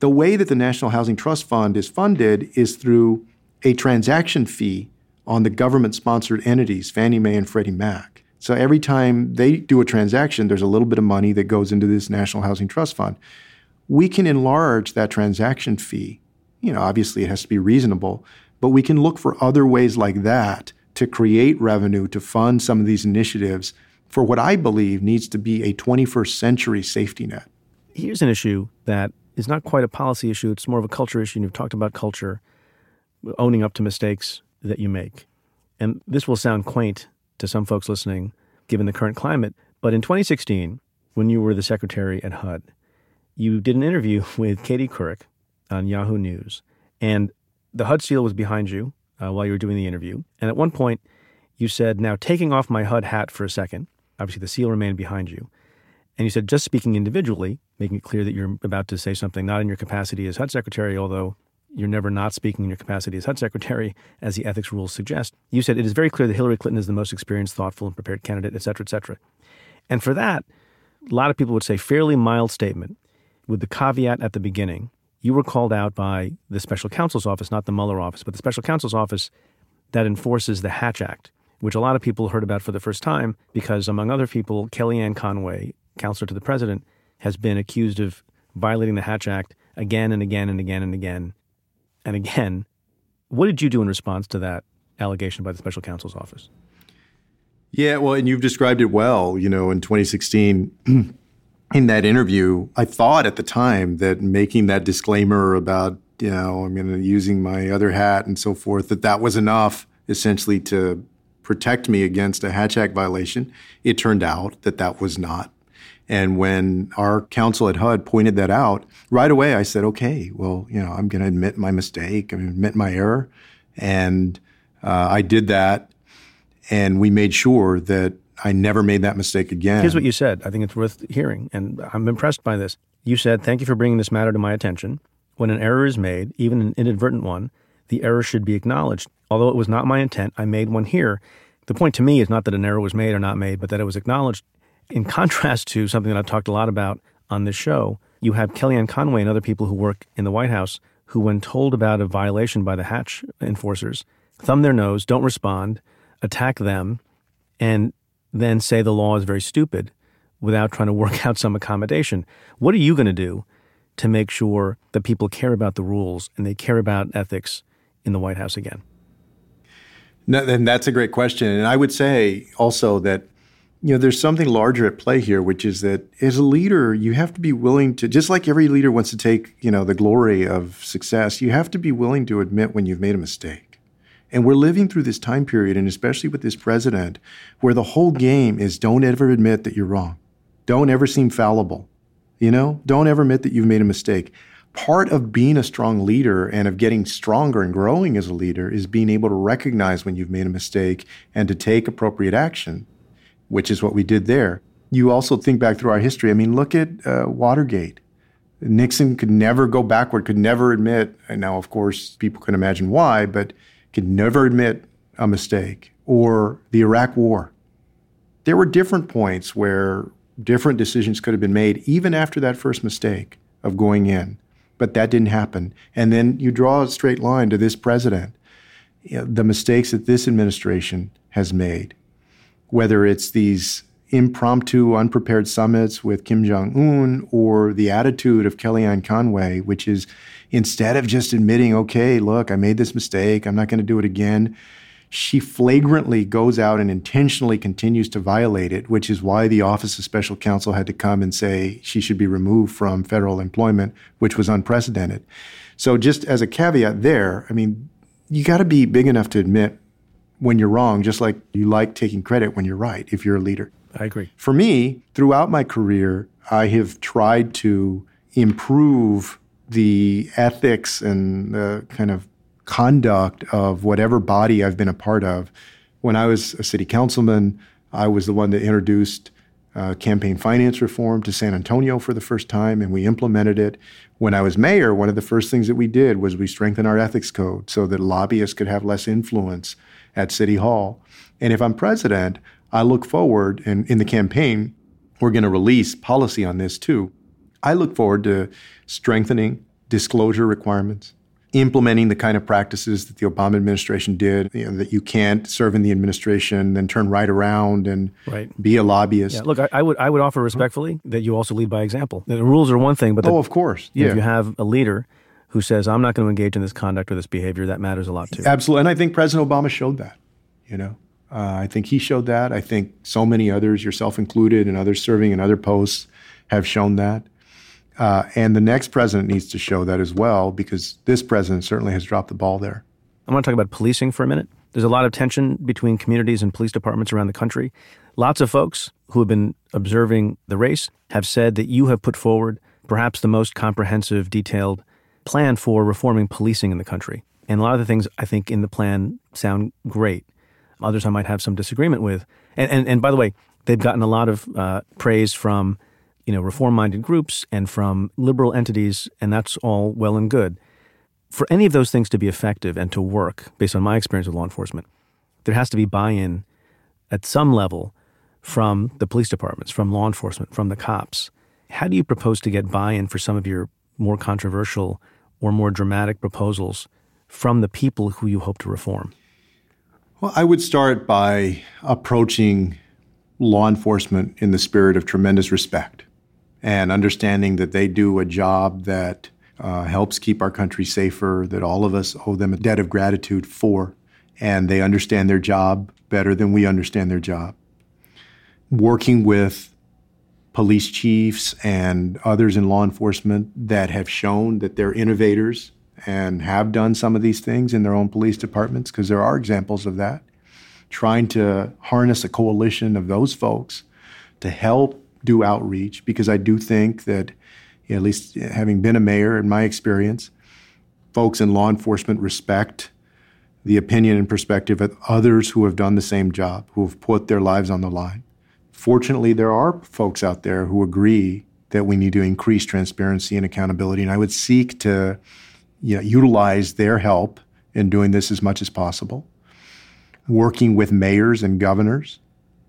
The way that the National Housing Trust Fund is funded is through a transaction fee on the government sponsored entities, Fannie Mae and Freddie Mac. So every time they do a transaction, there's a little bit of money that goes into this National Housing Trust Fund. We can enlarge that transaction fee. You know, obviously it has to be reasonable, but we can look for other ways like that to create revenue to fund some of these initiatives for what I believe needs to be a 21st century safety net. Here's an issue that is not quite a policy issue, it's more of a culture issue. And you've talked about culture, owning up to mistakes that you make. And this will sound quaint to some folks listening, given the current climate. But in 2016, when you were the secretary at HUD, you did an interview with Katie Couric on Yahoo News. And the HUD seal was behind you uh, while you were doing the interview. And at one point, you said, Now taking off my HUD hat for a second, obviously the seal remained behind you. And you said, just speaking individually, making it clear that you're about to say something not in your capacity as HUD secretary, although you're never not speaking in your capacity as HUD secretary, as the ethics rules suggest. You said it is very clear that Hillary Clinton is the most experienced, thoughtful, and prepared candidate, et cetera, et cetera. And for that, a lot of people would say fairly mild statement with the caveat at the beginning. You were called out by the special counsel's office, not the Mueller office, but the special counsel's office that enforces the Hatch Act, which a lot of people heard about for the first time because, among other people, Kellyanne Conway, counselor to the president, has been accused of violating the Hatch Act again and again and again and again and again. What did you do in response to that allegation by the special counsel's office? Yeah, well, and you've described it well. You know, in 2016, in that interview, I thought at the time that making that disclaimer about, you know, I'm going to using my other hat and so forth, that that was enough essentially to protect me against a Hatch Act violation. It turned out that that was not. And when our counsel at HUD pointed that out, right away I said, okay, well, you know, I'm going to admit my mistake, I'm going to admit my error. And uh, I did that. And we made sure that I never made that mistake again. Here's what you said. I think it's worth hearing. And I'm impressed by this. You said, Thank you for bringing this matter to my attention. When an error is made, even an inadvertent one, the error should be acknowledged. Although it was not my intent, I made one here. The point to me is not that an error was made or not made, but that it was acknowledged. In contrast to something that I've talked a lot about on this show, you have Kellyanne Conway and other people who work in the White House who, when told about a violation by the Hatch enforcers, thumb their nose, don't respond, attack them, and then say the law is very stupid without trying to work out some accommodation. What are you going to do to make sure that people care about the rules and they care about ethics in the White House again? No, and that's a great question. And I would say also that you know there's something larger at play here, which is that as a leader, you have to be willing to just like every leader wants to take you know the glory of success. You have to be willing to admit when you've made a mistake. And we're living through this time period, and especially with this president, where the whole game is don't ever admit that you're wrong. Don't ever seem fallible. You know, don't ever admit that you've made a mistake. Part of being a strong leader and of getting stronger and growing as a leader is being able to recognize when you've made a mistake and to take appropriate action, which is what we did there. You also think back through our history. I mean, look at uh, Watergate. Nixon could never go backward, could never admit, and now, of course, people can imagine why, but could never admit a mistake, or the Iraq War. There were different points where different decisions could have been made even after that first mistake of going in, but that didn't happen. And then you draw a straight line to this president, you know, the mistakes that this administration has made, whether it's these impromptu, unprepared summits with Kim Jong un or the attitude of Kellyanne Conway, which is instead of just admitting, okay, look, I made this mistake, I'm not going to do it again, she flagrantly goes out and intentionally continues to violate it, which is why the Office of Special Counsel had to come and say she should be removed from federal employment, which was unprecedented. So, just as a caveat there, I mean, you got to be big enough to admit when you're wrong, just like you like taking credit when you're right if you're a leader. I agree. For me, throughout my career, I have tried to improve the ethics and the kind of conduct of whatever body I've been a part of. When I was a city councilman, I was the one that introduced uh, campaign finance reform to San Antonio for the first time, and we implemented it. When I was mayor, one of the first things that we did was we strengthened our ethics code so that lobbyists could have less influence at City Hall. And if I'm president, I look forward, and in the campaign, we're going to release policy on this too. I look forward to strengthening disclosure requirements, implementing the kind of practices that the Obama administration did, you know, that you can't serve in the administration, then turn right around and right. be a lobbyist. Yeah, look, I, I, would I would offer respectfully that you also lead by example. The rules are one thing, but the, oh, of course, yeah. If you have a leader who says, "I'm not going to engage in this conduct or this behavior," that matters a lot too. Absolutely, and I think President Obama showed that. You know, uh, I think he showed that. I think so many others, yourself included, and others serving in other posts, have shown that. Uh, and the next president needs to show that as well, because this president certainly has dropped the ball there. I want to talk about policing for a minute. There's a lot of tension between communities and police departments around the country. Lots of folks who have been observing the race have said that you have put forward perhaps the most comprehensive, detailed plan for reforming policing in the country. And a lot of the things I think in the plan sound great. Others I might have some disagreement with. And, and, and by the way, they've gotten a lot of uh, praise from you know, reform-minded groups and from liberal entities, and that's all well and good. For any of those things to be effective and to work, based on my experience with law enforcement, there has to be buy-in at some level from the police departments, from law enforcement, from the cops. How do you propose to get buy-in for some of your more controversial or more dramatic proposals from the people who you hope to reform? Well, I would start by approaching law enforcement in the spirit of tremendous respect and understanding that they do a job that uh, helps keep our country safer, that all of us owe them a debt of gratitude for, and they understand their job better than we understand their job. Working with police chiefs and others in law enforcement that have shown that they're innovators and have done some of these things in their own police departments, because there are examples of that. Trying to harness a coalition of those folks to help do outreach because I do think that, at least having been a mayor in my experience, folks in law enforcement respect the opinion and perspective of others who have done the same job, who have put their lives on the line. Fortunately, there are folks out there who agree that we need to increase transparency and accountability, and I would seek to you know, utilize their help in doing this as much as possible. Working with mayors and governors,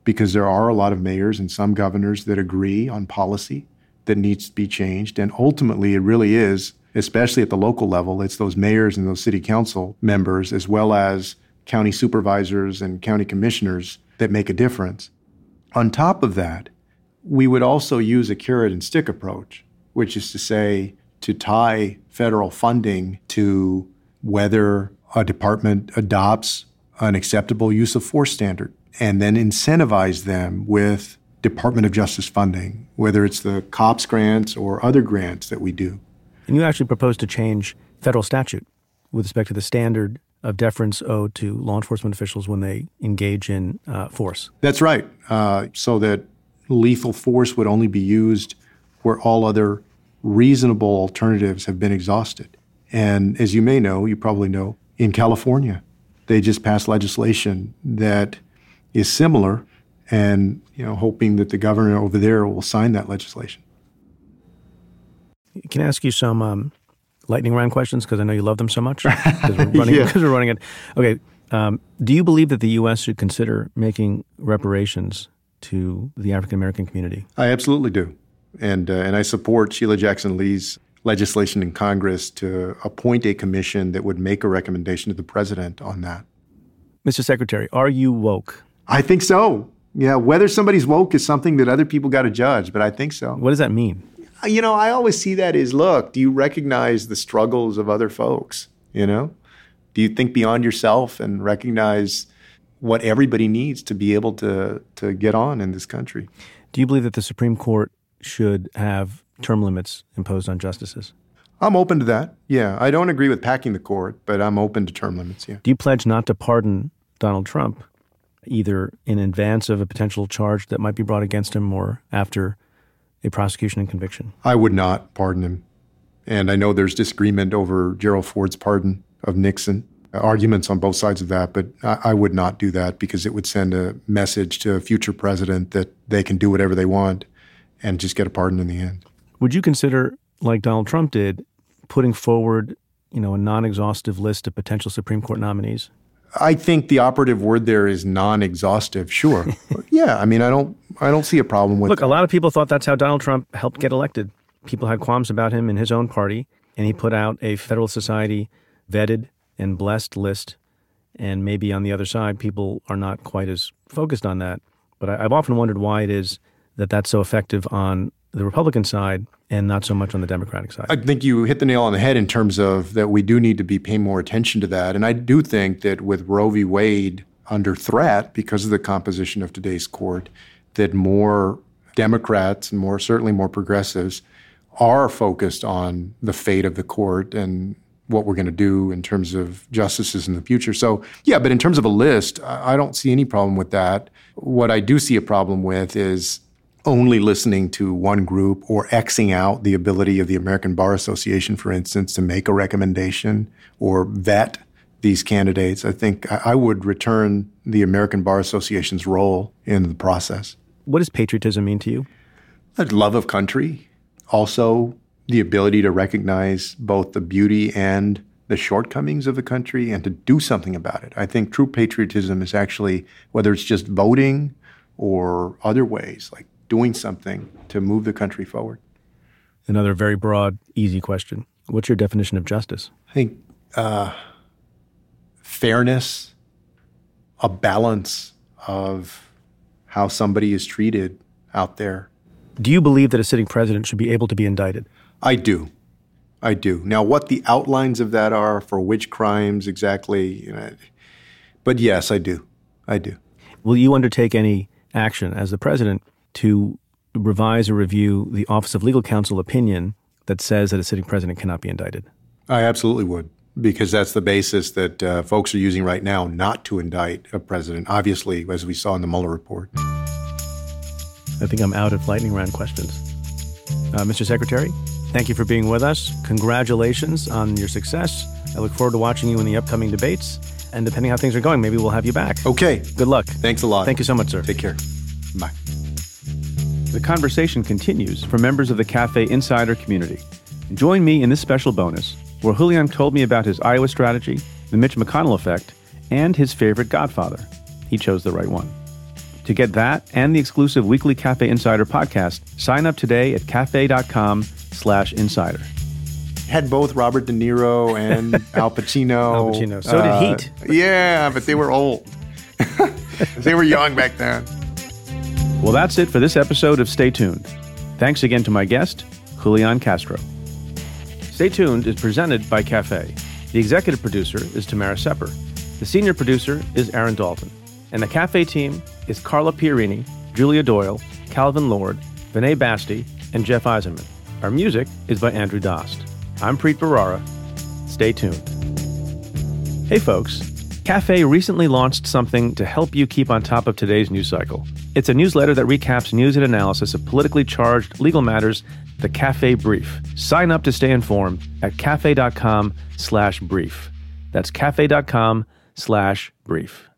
because there are a lot of mayors and some governors that agree on policy that needs to be changed. And ultimately, it really is especially at the local level, it's those mayors and those city council members, as well as county supervisors and county commissioners, that make a difference. On top of that, we would also use a carrot and stick approach, which is to say, to tie federal funding to whether a department adopts an acceptable use of force standard and then incentivize them with Department of Justice funding, whether it's the COPS grants or other grants that we do. And you actually proposed to change federal statute with respect to the standard of deference owed to law enforcement officials when they engage in uh, force. That's right. Uh, so that lethal force would only be used where all other reasonable alternatives have been exhausted. And as you may know, you probably know, in California, they just passed legislation that is similar and you know hoping that the governor over there will sign that legislation. Can I ask you some um, lightning round questions because I know you love them so much because we're running yeah. we're running it. Okay, um, do you believe that the U.S. should consider making reparations to the African American community? I absolutely do, and uh, and I support Sheila Jackson Lee's legislation in Congress to appoint a commission that would make a recommendation to the president on that. Mr. Secretary, are you woke? I think so. Yeah, whether somebody's woke is something that other people got to judge, but I think so. What does that mean? Uh, you know, I always see that as look, do you recognize the struggles of other folks? You know, do you think beyond yourself and recognize what everybody needs to be able to to get on in this country? Do you believe that the Supreme Court should have term limits imposed on justices? I'm open to that. Yeah, I don't agree with packing the court, but I'm open to term limits. Yeah. Do you pledge not to pardon Donald Trump, either in advance of a potential charge that might be brought against him or after a prosecution and conviction? I would not pardon him. And I know there's disagreement over Gerald Ford's pardon of Nixon, arguments on both sides of that, but I, I would not do that because it would send a message to a future president that they can do whatever they want and just get a pardon in the end. Would you consider, like Donald Trump did, putting forward, you know, a non-exhaustive list of potential Supreme Court nominees? I think the operative word there is non-exhaustive. Sure. yeah, I mean, I don't, I don't see a problem with. Look, a lot of people thought that's how Donald Trump helped get elected. People had qualms about him in his own party, and he put out a Federalist Society vetted and blessed list. And maybe on the other side, people are not quite as focused on that. But I, I've often wondered why it is that that's so effective on the Republican side and not so much on the Democratic side. I think you hit the nail on the head in terms of that we do need to be paying more attention to that. And I do think that with Roe v. Wade under threat because of the composition of today's court, that more Democrats and more certainly more progressives are focused on the fate of the court and what we're going to do in terms of justices in the future. So, yeah, but in terms of a list, I don't see any problem with that. What I do see a problem with is only listening to one group or Xing out the ability of the American Bar Association, for instance, to make a recommendation or vet these candidates. I think I would return the American Bar Association's role in the process. What does patriotism mean to you? A love of country. Also, the ability to recognize both the beauty and the shortcomings of the country and to do something about it. I think true patriotism is actually, whether it's just voting or other ways, like doing something to move the country forward. Another very broad, easy question. What's your definition of justice? I think uh, fairness, a balance of how somebody is treated out there. Do you believe that a sitting president should be able to be indicted? I do. I do. Now, what the outlines of that are for which crimes exactly, you know, but yes, I do. I do. Will you undertake any action as the president to revise or review the Office of Legal Counsel opinion that says that a sitting president cannot be indicted? I absolutely would, because that's the basis that uh, folks are using right now not to indict a president, obviously, as we saw in the Mueller report. I think I'm out of lightning round questions. Uh, Mr. Secretary, thank you for being with us. Congratulations on your success. I look forward to watching you in the upcoming debates. And depending how things are going, maybe we'll have you back. Okay. Good luck. Thanks a lot. Thank you so much, sir. Take care. Bye. The conversation continues for members of the Cafe Insider community. Join me in this special bonus where Julián told me about his Iowa strategy, the Mitch McConnell effect, and his favorite Godfather. He chose the right one. To get that and the exclusive weekly Cafe Insider podcast, sign up today at cafe.com slash insider. Had both Robert De Niro and Al Pacino. Al Pacino. So did uh, Heat. Yeah, but they were old. they were young back then. Well, that's it for this episode of Stay Tuned. Thanks again to my guest, Julián Castro. Stay Tuned is presented by Cafe. The executive producer is Tamara Sepper. The senior producer is Aaron Dalton. And the Cafe team is Carla Pierini, Julia Doyle, Calvin Lord, Vinay Basti, and Geoff Isenman. Our music is by Andrew Dost. I'm Preet Bharara. Stay tuned. Hey folks, Cafe recently launched something to help you keep on top of today's news cycle. It's a newsletter that recaps news and analysis of politically charged legal matters, the Cafe Brief. Sign up to stay informed at cafe.com slash brief. That's cafe.com slash brief.